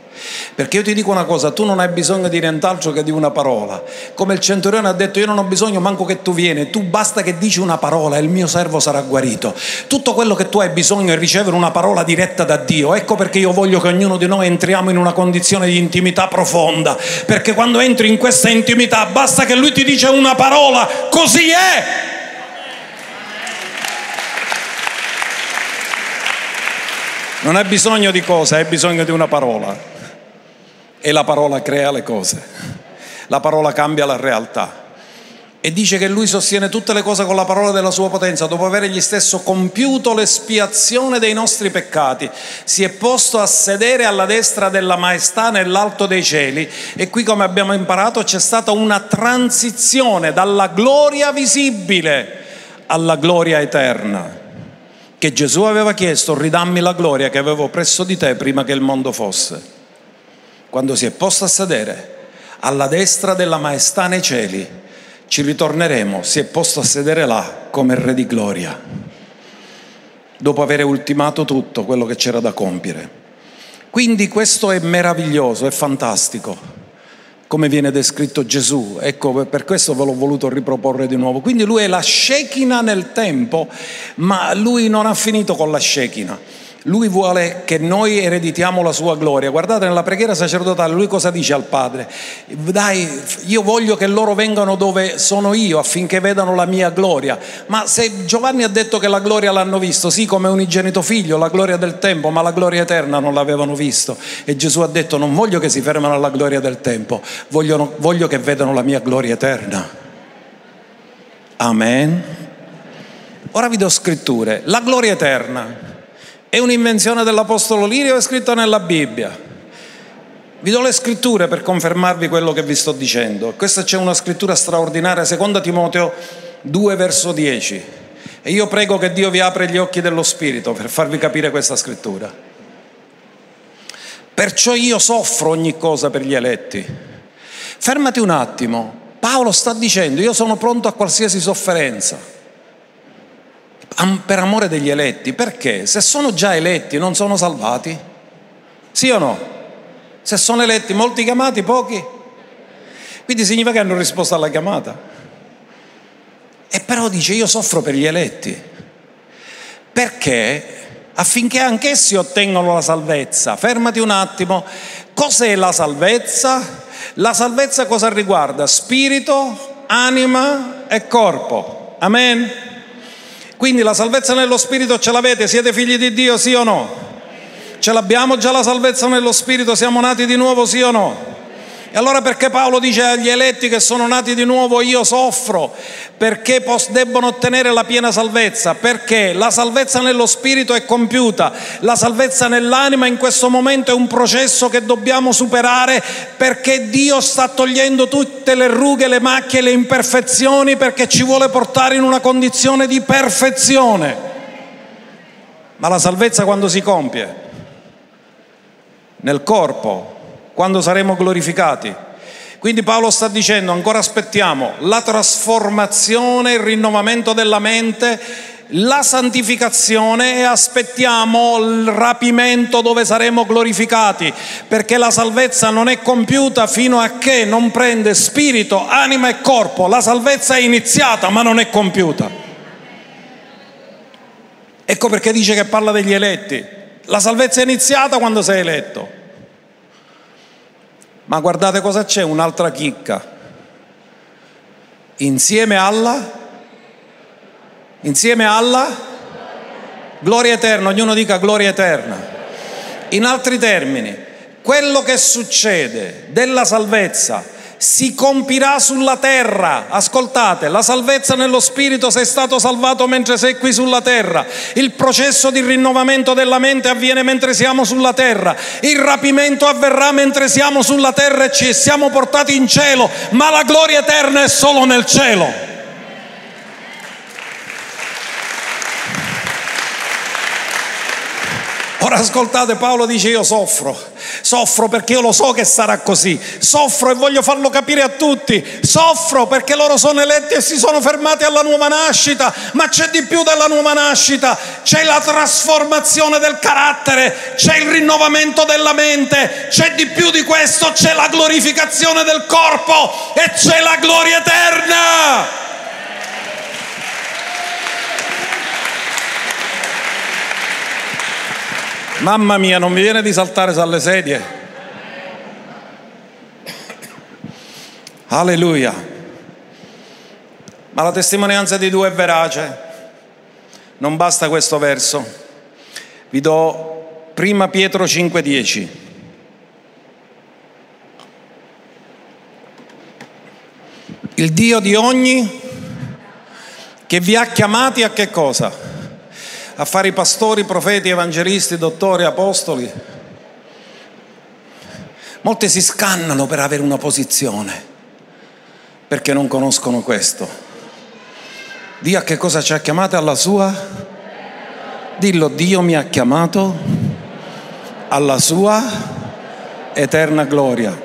perché io ti dico una cosa, tu non hai bisogno di nient'altro che di una parola. Come il centurione ha detto, io non ho bisogno manco che tu vieni, tu basta che dici una parola e il mio servo sarà guarito. Tutto quello che tu hai bisogno è ricevere una parola diretta da Dio. Ecco perché io voglio che ognuno di noi entriamo in una condizione di intimità profonda. Perché quando entri in questa intimità basta che lui ti dice una parola, così è. Non hai bisogno di cosa, hai bisogno di una parola. E la parola crea le cose, la parola cambia la realtà. E dice che lui sostiene tutte le cose con la parola della sua potenza, dopo aver egli stesso compiuto l'espiazione dei nostri peccati, si è posto a sedere alla destra della maestà nell'alto dei cieli. E qui come abbiamo imparato c'è stata una transizione dalla gloria visibile alla gloria eterna che Gesù aveva chiesto, ridammi la gloria che avevo presso di te prima che il mondo fosse. Quando si è posto a sedere alla destra della maestà nei cieli, ci ritorneremo, si è posto a sedere là come Re di gloria, dopo aver ultimato tutto quello che c'era da compiere. Quindi questo è meraviglioso, è fantastico come viene descritto Gesù. Ecco, per questo ve l'ho voluto riproporre di nuovo. Quindi lui è la Shekinah nel tempo, ma lui non ha finito con la Shekinah. Lui vuole che noi ereditiamo la sua gloria. Guardate nella preghiera sacerdotale, lui cosa dice al Padre? Dai, io voglio che loro vengano dove sono io affinché vedano la mia gloria. Ma se Giovanni ha detto che la gloria l'hanno visto, sì, come unigenito figlio, la gloria del tempo, ma la gloria eterna non l'avevano visto. E Gesù ha detto, non voglio che si fermano alla gloria del tempo, voglio, voglio che vedano la mia gloria eterna. Amen. Ora vi do scritture. La gloria eterna è un'invenzione dell'Apostolo Lirio o è scritto nella Bibbia? Vi do le scritture per confermarvi quello che vi sto dicendo. Questa c'è una scrittura straordinaria, seconda Timoteo 2 verso 10. E io prego che Dio vi apra gli occhi dello Spirito per farvi capire questa scrittura. Perciò io soffro ogni cosa per gli eletti. Fermati un attimo. Paolo sta dicendo, io sono pronto a qualsiasi sofferenza per amore degli eletti. Perché? Se sono già eletti non sono salvati? Sì o no? Se sono eletti molti chiamati, pochi? Quindi significa che hanno risposto alla chiamata. E però dice io soffro per gli eletti. Perché? Affinché anch'essi ottengano la salvezza. Fermati un attimo. Cos'è la salvezza? La salvezza cosa riguarda? Spirito, anima e corpo. Amen. Quindi la salvezza nello Spirito ce l'avete? Siete figli di Dio, sì o no? Ce l'abbiamo già la salvezza nello Spirito? Siamo nati di nuovo, sì o no? E allora perché Paolo dice agli eletti che sono nati di nuovo io soffro? Perché debbono ottenere la piena salvezza? Perché la salvezza nello spirito è compiuta, la salvezza nell'anima in questo momento è un processo che dobbiamo superare perché Dio sta togliendo tutte le rughe, le macchie, le imperfezioni perché ci vuole portare in una condizione di perfezione. Ma la salvezza quando si compie? Nel corpo, quando saremo glorificati. Quindi Paolo sta dicendo, ancora aspettiamo la trasformazione, il rinnovamento della mente, la santificazione e aspettiamo il rapimento dove saremo glorificati, perché la salvezza non è compiuta fino a che non prende spirito, anima e corpo. La salvezza è iniziata ma non è compiuta. Ecco perché dice che parla degli eletti. La salvezza è iniziata quando sei eletto. Ma guardate cosa c'è, un'altra chicca. Insieme alla insieme alla gloria eterna, ognuno dica gloria eterna. In altri termini, quello che succede della salvezza si compirà sulla terra. Ascoltate, la salvezza nello spirito sei stato salvato mentre sei qui sulla terra. Il processo di rinnovamento della mente avviene mentre siamo sulla terra. Il rapimento avverrà mentre siamo sulla terra e ci siamo portati in cielo, ma la gloria eterna è solo nel cielo. Ora ascoltate, Paolo dice io soffro, soffro perché io lo so che sarà così, soffro e voglio farlo capire a tutti, soffro perché loro sono eletti e si sono fermati alla nuova nascita, ma c'è di più della nuova nascita, c'è la trasformazione del carattere, c'è il rinnovamento della mente, c'è di più di questo, c'è la glorificazione del corpo. E c'è la gloria eterna. Mamma mia, non mi viene di saltare dalle sedie. Alleluia. Ma la testimonianza di due è verace. Non basta questo verso. Vi do prima Pietro 5:10. Il Dio di ogni che vi ha chiamati a che cosa? A fare i pastori, profeti, evangelisti, dottori, apostoli. Molti si scannano per avere una posizione perché non conoscono questo. Dio a che cosa ci ha chiamato alla sua? Dillo, Dio mi ha chiamato alla sua eterna gloria.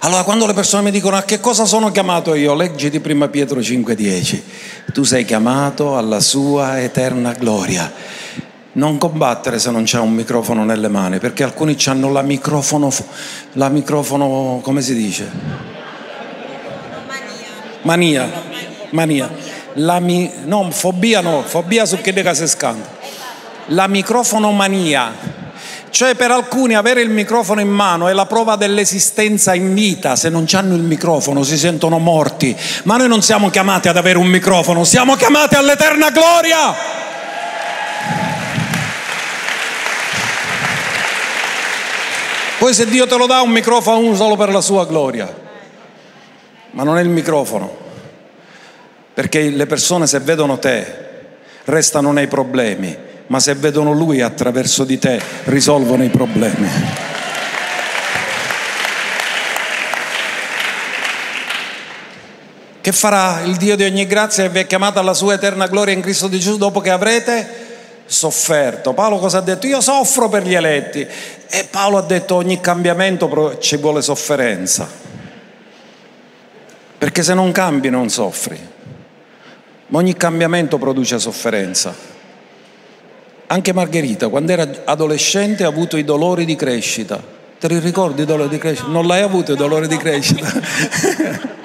Allora quando le persone mi dicono a che cosa sono chiamato io, leggi di prima Pietro 5:10, tu sei chiamato alla sua eterna gloria. non combattere se non c'è un microfono nelle mani, perché alcuni hanno la microfono, la microfono, come si dice? Mania. Mania. La mi, no, fobia no, fobia su che dega si scanda. La microfonomania. Cioè per alcuni avere il microfono in mano è la prova dell'esistenza in vita, se non hanno il microfono si sentono morti, ma noi non siamo chiamati ad avere un microfono, siamo chiamati all'eterna gloria. Poi se Dio te lo dà un microfono solo per la sua gloria, ma non è il microfono, perché le persone se vedono te restano nei problemi, ma se vedono Lui attraverso di te risolvono i problemi. Che farà il Dio di ogni grazia che vi ha chiamato alla sua eterna gloria in Cristo Gesù dopo che avrete sofferto. Paolo cosa ha detto? Io soffro per gli eletti. E Paolo ha detto ogni cambiamento ci vuole sofferenza. Perché se non cambi non soffri. Ma ogni cambiamento produce sofferenza. Anche Margherita, quando era adolescente, ha avuto i dolori di crescita. Te li ricordi i dolori di crescita? Non l'hai avuto i dolori di crescita?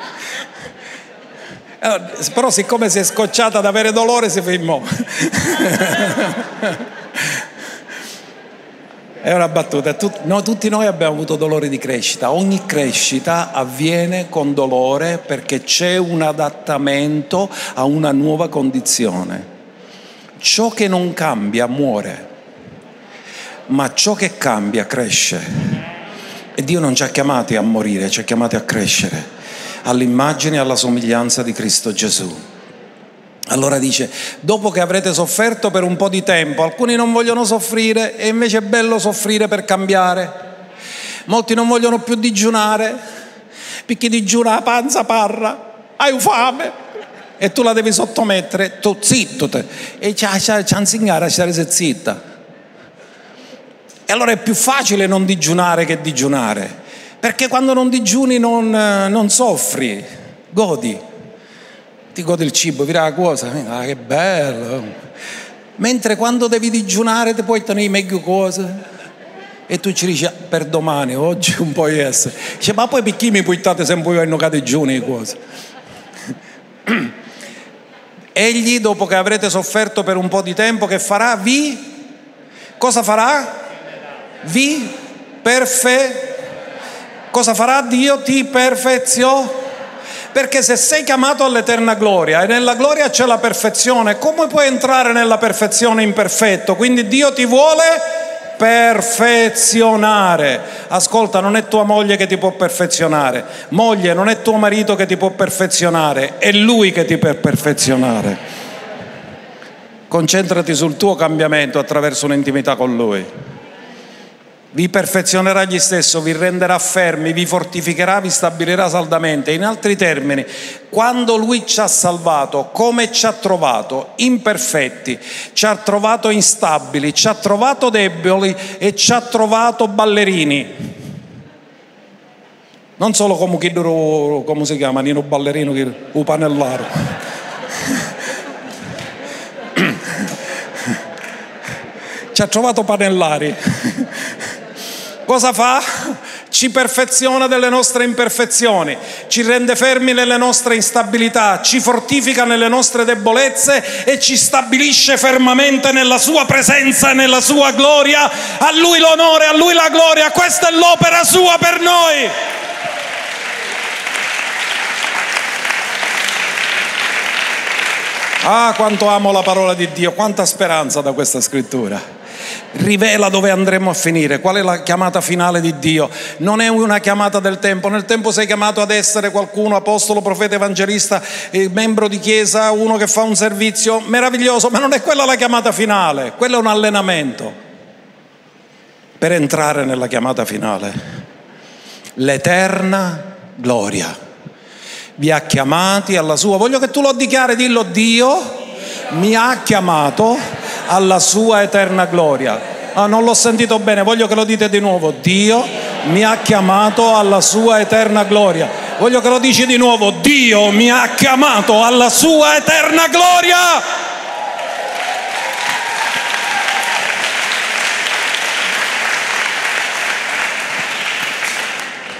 però siccome si è scocciata ad avere dolore si fermò. È una battuta, no, tutti noi abbiamo avuto dolore di crescita, ogni crescita avviene con dolore perché c'è un adattamento a una nuova condizione. Ciò che non cambia muore, ma ciò che cambia cresce. E Dio non ci ha chiamati a morire, ci ha chiamati a crescere all'immagine e alla somiglianza di Cristo Gesù. Allora dice, dopo che avrete sofferto per un po' di tempo, alcuni non vogliono soffrire e invece è bello soffrire per cambiare. Molti non vogliono più digiunare, perché digiuna la panza parra, hai fame e tu la devi sottomettere, tu zitto te, e ci ha insegnato a stare zitta. E allora è più facile non digiunare che digiunare perché quando non digiuni non, non soffri, godi. Ti godi il cibo, vira la cosa, ah, che bello. Mentre quando devi digiunare ti puoi tenere meglio cose. E tu ci dici, ah, per domani, oggi un po' essere. Dice, ma poi perché mi portate sempre a nocate giuni cose? Egli, dopo che avrete sofferto per un po' di tempo, che farà? Vi? Cosa farà? Vi perfezionerà cosa farà Dio? Ti perfezio. Perché se sei chiamato all'eterna gloria e nella gloria c'è la perfezione, come puoi entrare nella perfezione imperfetto? Quindi Dio ti vuole perfezionare. Ascolta, non è tua moglie che ti può perfezionare. Moglie, non è tuo marito che ti può perfezionare, è lui che ti può perfezionare. Concentrati sul tuo cambiamento attraverso un'intimità con lui vi perfezionerà egli stesso, vi renderà fermi, vi fortificherà, vi stabilirà saldamente. In altri termini, quando lui ci ha salvato, come ci ha trovato? Imperfetti, ci ha trovato instabili, ci ha trovato deboli e ci ha trovato ballerini. Non solo come chi come si chiama, Nino Ballerino, un panellaro. ci ha trovato panellari cosa fa? Ci perfeziona delle nostre imperfezioni, ci rende fermi nelle nostre instabilità, ci fortifica nelle nostre debolezze e ci stabilisce fermamente nella sua presenza e nella sua gloria. A lui l'onore, a lui la gloria, questa è l'opera sua per noi. Ah, quanto amo la parola di Dio, quanta speranza da questa scrittura rivela dove andremo a finire, qual è la chiamata finale di Dio. Non è una chiamata del tempo, nel tempo sei chiamato ad essere qualcuno, apostolo, profeta, evangelista, membro di chiesa, uno che fa un servizio meraviglioso, ma non è quella la chiamata finale, quello è un allenamento per entrare nella chiamata finale. L'eterna gloria vi ha chiamati alla sua. Voglio che tu lo dichiari, dillo Dio mi ha chiamato alla sua eterna gloria. Ah, non l'ho sentito bene, voglio che lo dite di nuovo. Dio mi ha chiamato alla sua eterna gloria. Voglio che lo dici di nuovo. Dio mi ha chiamato alla sua eterna gloria.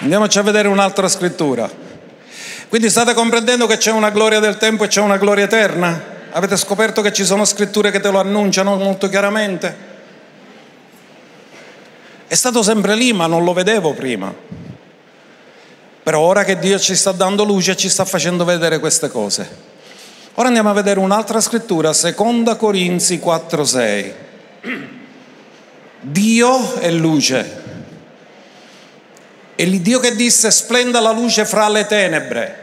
Andiamoci a vedere un'altra scrittura. Quindi state comprendendo che c'è una gloria del tempo e c'è una gloria eterna? Avete scoperto che ci sono scritture che te lo annunciano molto chiaramente? È stato sempre lì, ma non lo vedevo prima. Però ora che Dio ci sta dando luce, ci sta facendo vedere queste cose. Ora andiamo a vedere un'altra scrittura, seconda Corinzi 4:6. Dio è luce. E l'Iddio che disse splenda la luce fra le tenebre.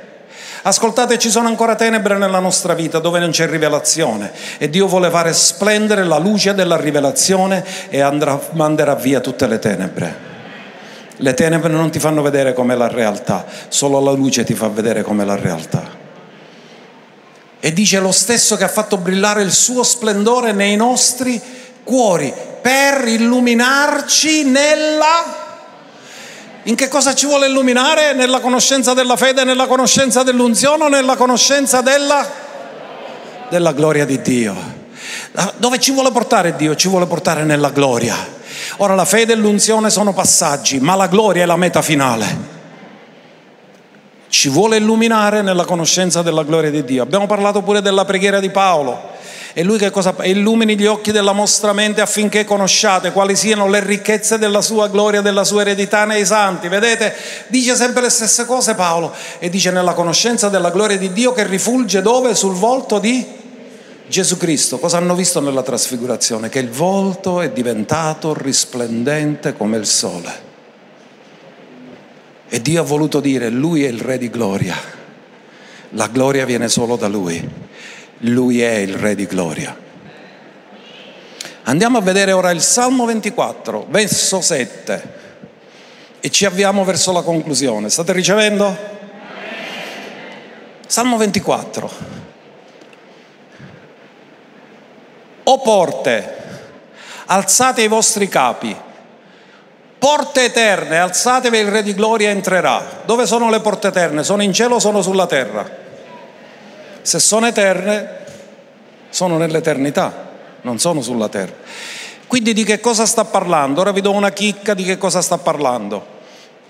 Ascoltate, ci sono ancora tenebre nella nostra vita dove non c'è rivelazione e Dio vuole fare splendere la luce della rivelazione e andrà, manderà via tutte le tenebre. Le tenebre non ti fanno vedere com'è la realtà, solo la luce ti fa vedere com'è la realtà. E dice lo stesso che ha fatto brillare il suo splendore nei nostri cuori per illuminarci nella in che cosa ci vuole illuminare? Nella conoscenza della fede, nella conoscenza dell'unzione o nella conoscenza della, della gloria di Dio? Dove ci vuole portare Dio? Ci vuole portare nella gloria. Ora la fede e l'unzione sono passaggi, ma la gloria è la meta finale. Ci vuole illuminare nella conoscenza della gloria di Dio. Abbiamo parlato pure della preghiera di Paolo e lui che cosa illumini gli occhi della vostra mente affinché conosciate quali siano le ricchezze della sua gloria, della sua eredità nei santi. Vedete, dice sempre le stesse cose Paolo e dice nella conoscenza della gloria di Dio che rifulge dove? Sul volto di Gesù Cristo. Cosa hanno visto nella trasfigurazione? Che il volto è diventato risplendente come il sole. E Dio ha voluto dire, lui è il re di gloria. La gloria viene solo da lui. Lui è il Re di gloria. Andiamo a vedere ora il Salmo 24, verso 7 e ci avviamo verso la conclusione. State ricevendo? Salmo 24. O porte, alzate i vostri capi, porte eterne, alzatevi il Re di gloria entrerà. Dove sono le porte eterne? Sono in cielo o sono sulla terra? Se sono eterne, sono nell'eternità, non sono sulla terra. Quindi di che cosa sta parlando? Ora vi do una chicca di che cosa sta parlando.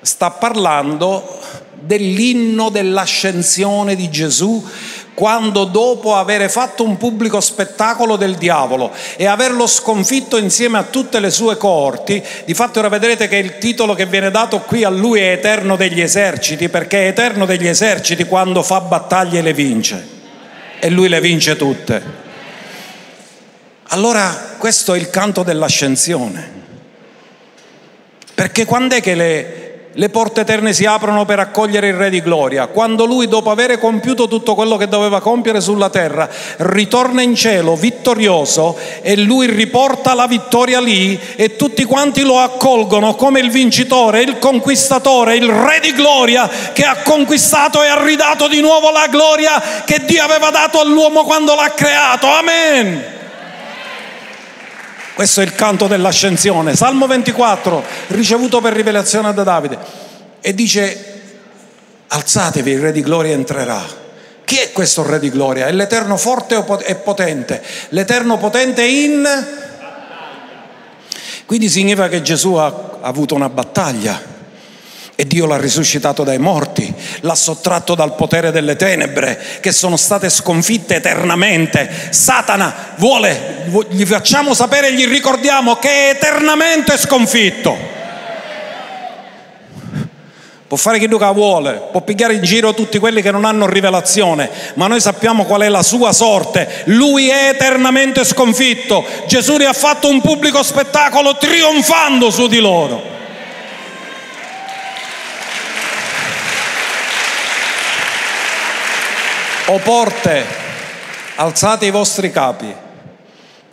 Sta parlando dell'inno dell'ascensione di Gesù quando dopo aver fatto un pubblico spettacolo del diavolo e averlo sconfitto insieme a tutte le sue coorti, di fatto ora vedrete che il titolo che viene dato qui a lui è Eterno degli eserciti, perché è Eterno degli eserciti quando fa battaglie e le vince e lui le vince tutte. Allora questo è il canto dell'ascensione. Perché quando è che le, le porte eterne si aprono per accogliere il Re di Gloria? Quando lui, dopo aver compiuto tutto quello che doveva compiere sulla terra, ritorna in cielo vittorioso e lui riporta la vittoria lì e tutti quanti lo accolgono come il vincitore, il conquistatore, il Re di Gloria che ha conquistato e ha ridato di nuovo la gloria che Dio aveva dato all'uomo quando l'ha creato. Amen. Questo è il canto dell'ascensione. Salmo 24, ricevuto per rivelazione da Davide. E dice, alzatevi, il Re di Gloria entrerà. Chi è questo Re di Gloria? È l'Eterno forte e potente. L'Eterno potente in... Quindi significa che Gesù ha avuto una battaglia e Dio l'ha risuscitato dai morti, l'ha sottratto dal potere delle tenebre che sono state sconfitte eternamente. Satana vuole, gli facciamo sapere, gli ricordiamo che è eternamente sconfitto. Può fare chi Luca vuole, può pigliare in giro tutti quelli che non hanno rivelazione, ma noi sappiamo qual è la sua sorte. Lui è eternamente sconfitto. Gesù ne ha fatto un pubblico spettacolo trionfando su di loro. O porte, alzate i vostri capi,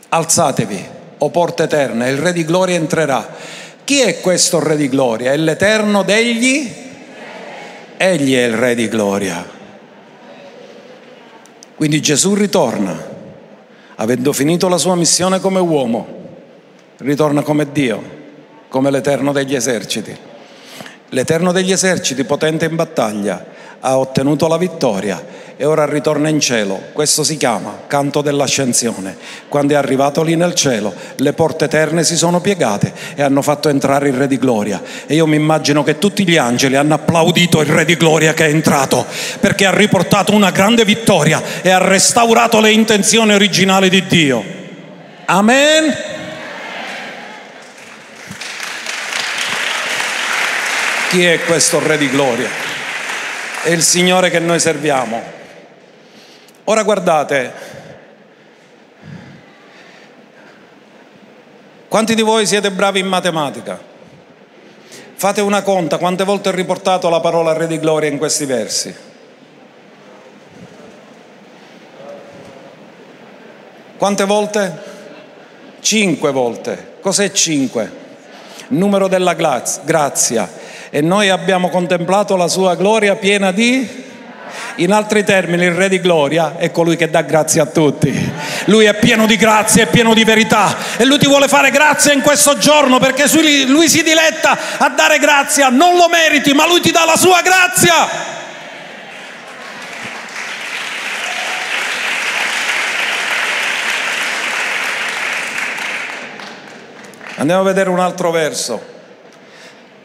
alzatevi, o porte eterne, il Re di Gloria entrerà. Chi è questo Re di Gloria? È l'Eterno degli? Egli è il Re di Gloria. Quindi Gesù ritorna, avendo finito la sua missione come uomo, ritorna come Dio, come l'Eterno degli eserciti. L'Eterno degli eserciti, potente in battaglia, ha ottenuto la vittoria e ora ritorna in cielo. Questo si chiama canto dell'ascensione. Quando è arrivato lì nel cielo, le porte eterne si sono piegate e hanno fatto entrare il Re di Gloria. E io mi immagino che tutti gli angeli hanno applaudito il Re di Gloria che è entrato, perché ha riportato una grande vittoria e ha restaurato le intenzioni originali di Dio. Amen. Chi è questo Re di Gloria? È il Signore che noi serviamo. Ora guardate, quanti di voi siete bravi in matematica? Fate una conta, quante volte ho riportato la parola Re di Gloria in questi versi? Quante volte? Cinque volte. Cos'è cinque? Numero della grazia. E noi abbiamo contemplato la sua gloria piena di in altri termini, il Re di Gloria è colui che dà grazia a tutti. Lui è pieno di grazia, è pieno di verità e lui ti vuole fare grazia in questo giorno perché lui si diletta a dare grazia. Non lo meriti, ma lui ti dà la sua grazia. Andiamo a vedere un altro verso.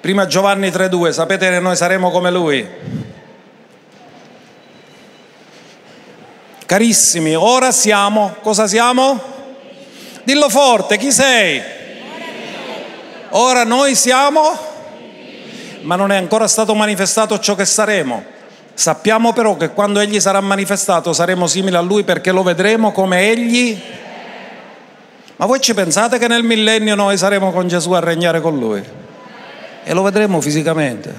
Prima Giovanni 3:2, sapete che noi saremo come lui. Carissimi, ora siamo, cosa siamo? Dillo forte, chi sei? Ora noi siamo, ma non è ancora stato manifestato ciò che saremo. Sappiamo però che quando Egli sarà manifestato saremo simili a Lui perché lo vedremo come Egli. Ma voi ci pensate che nel millennio noi saremo con Gesù a regnare con Lui? E lo vedremo fisicamente.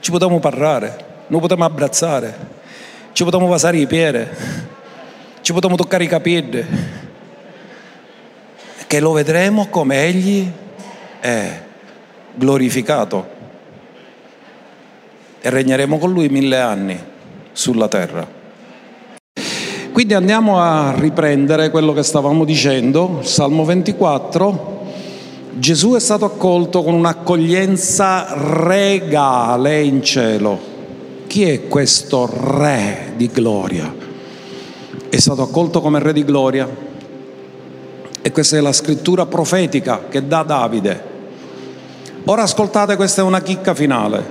Ci potremo parlare, lo potremo abbracciare ci potremmo passare i piedi, ci potremmo toccare i capelli, che lo vedremo come Egli è glorificato e regneremo con Lui mille anni sulla terra. Quindi andiamo a riprendere quello che stavamo dicendo, Salmo 24. Gesù è stato accolto con un'accoglienza regale in cielo chi è questo re di gloria? È stato accolto come re di gloria e questa è la scrittura profetica che dà Davide. Ora ascoltate, questa è una chicca finale.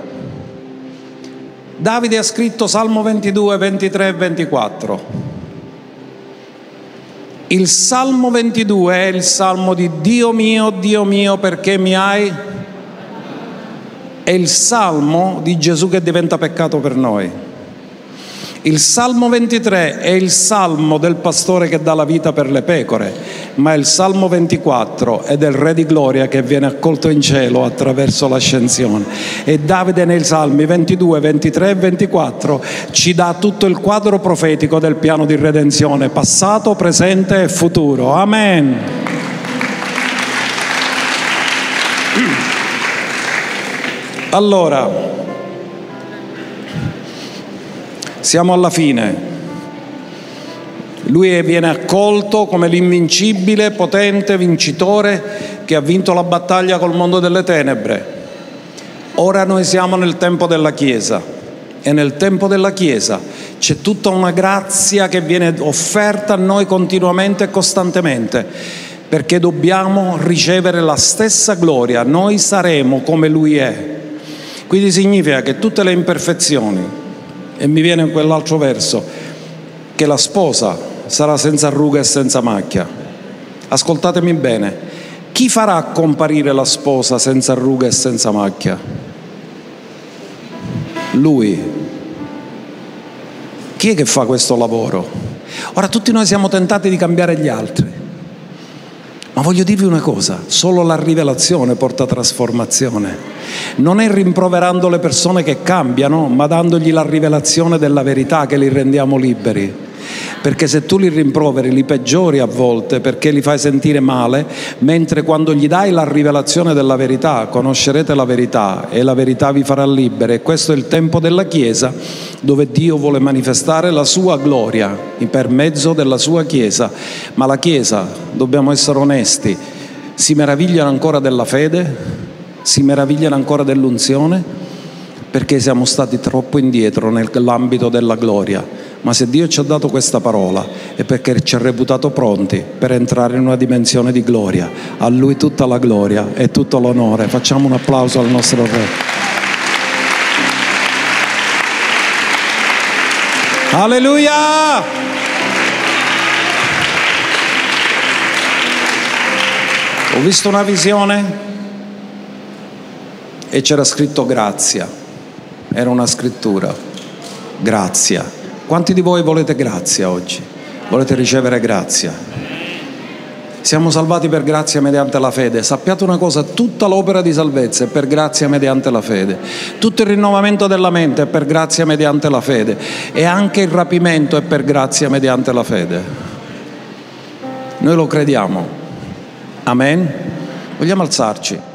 Davide ha scritto Salmo 22, 23 e 24. Il Salmo 22 è il Salmo di Dio mio, Dio mio, perché mi hai è il salmo di Gesù che diventa peccato per noi. Il Salmo 23 è il salmo del pastore che dà la vita per le pecore, ma il Salmo 24 è del Re di Gloria che viene accolto in cielo attraverso l'ascensione. E Davide nei Salmi 22, 23 e 24 ci dà tutto il quadro profetico del piano di redenzione, passato, presente e futuro. Amen. Allora, siamo alla fine. Lui viene accolto come l'invincibile, potente vincitore che ha vinto la battaglia col mondo delle tenebre. Ora noi siamo nel tempo della Chiesa e nel tempo della Chiesa c'è tutta una grazia che viene offerta a noi continuamente e costantemente perché dobbiamo ricevere la stessa gloria, noi saremo come Lui è. Quindi significa che tutte le imperfezioni, e mi viene quell'altro verso, che la sposa sarà senza ruga e senza macchia. Ascoltatemi bene, chi farà comparire la sposa senza ruga e senza macchia? Lui. Chi è che fa questo lavoro? Ora tutti noi siamo tentati di cambiare gli altri. Ma voglio dirvi una cosa, solo la rivelazione porta trasformazione. Non è rimproverando le persone che cambiano, ma dandogli la rivelazione della verità che li rendiamo liberi perché se tu li rimproveri li peggiori a volte perché li fai sentire male, mentre quando gli dai la rivelazione della verità, conoscerete la verità e la verità vi farà liberi. E questo è il tempo della Chiesa dove Dio vuole manifestare la sua gloria per mezzo della sua Chiesa. Ma la Chiesa, dobbiamo essere onesti, si meravigliano ancora della fede, si meravigliano ancora dell'unzione, perché siamo stati troppo indietro nell'ambito della gloria. Ma se Dio ci ha dato questa parola è perché ci ha reputato pronti per entrare in una dimensione di gloria. A Lui tutta la gloria e tutto l'onore. Facciamo un applauso al nostro Re. Alleluia! Ho visto una visione e c'era scritto grazia, era una scrittura, grazia. Quanti di voi volete grazia oggi? Volete ricevere grazia? Siamo salvati per grazia mediante la fede. Sappiate una cosa, tutta l'opera di salvezza è per grazia mediante la fede. Tutto il rinnovamento della mente è per grazia mediante la fede. E anche il rapimento è per grazia mediante la fede. Noi lo crediamo. Amen. Vogliamo alzarci.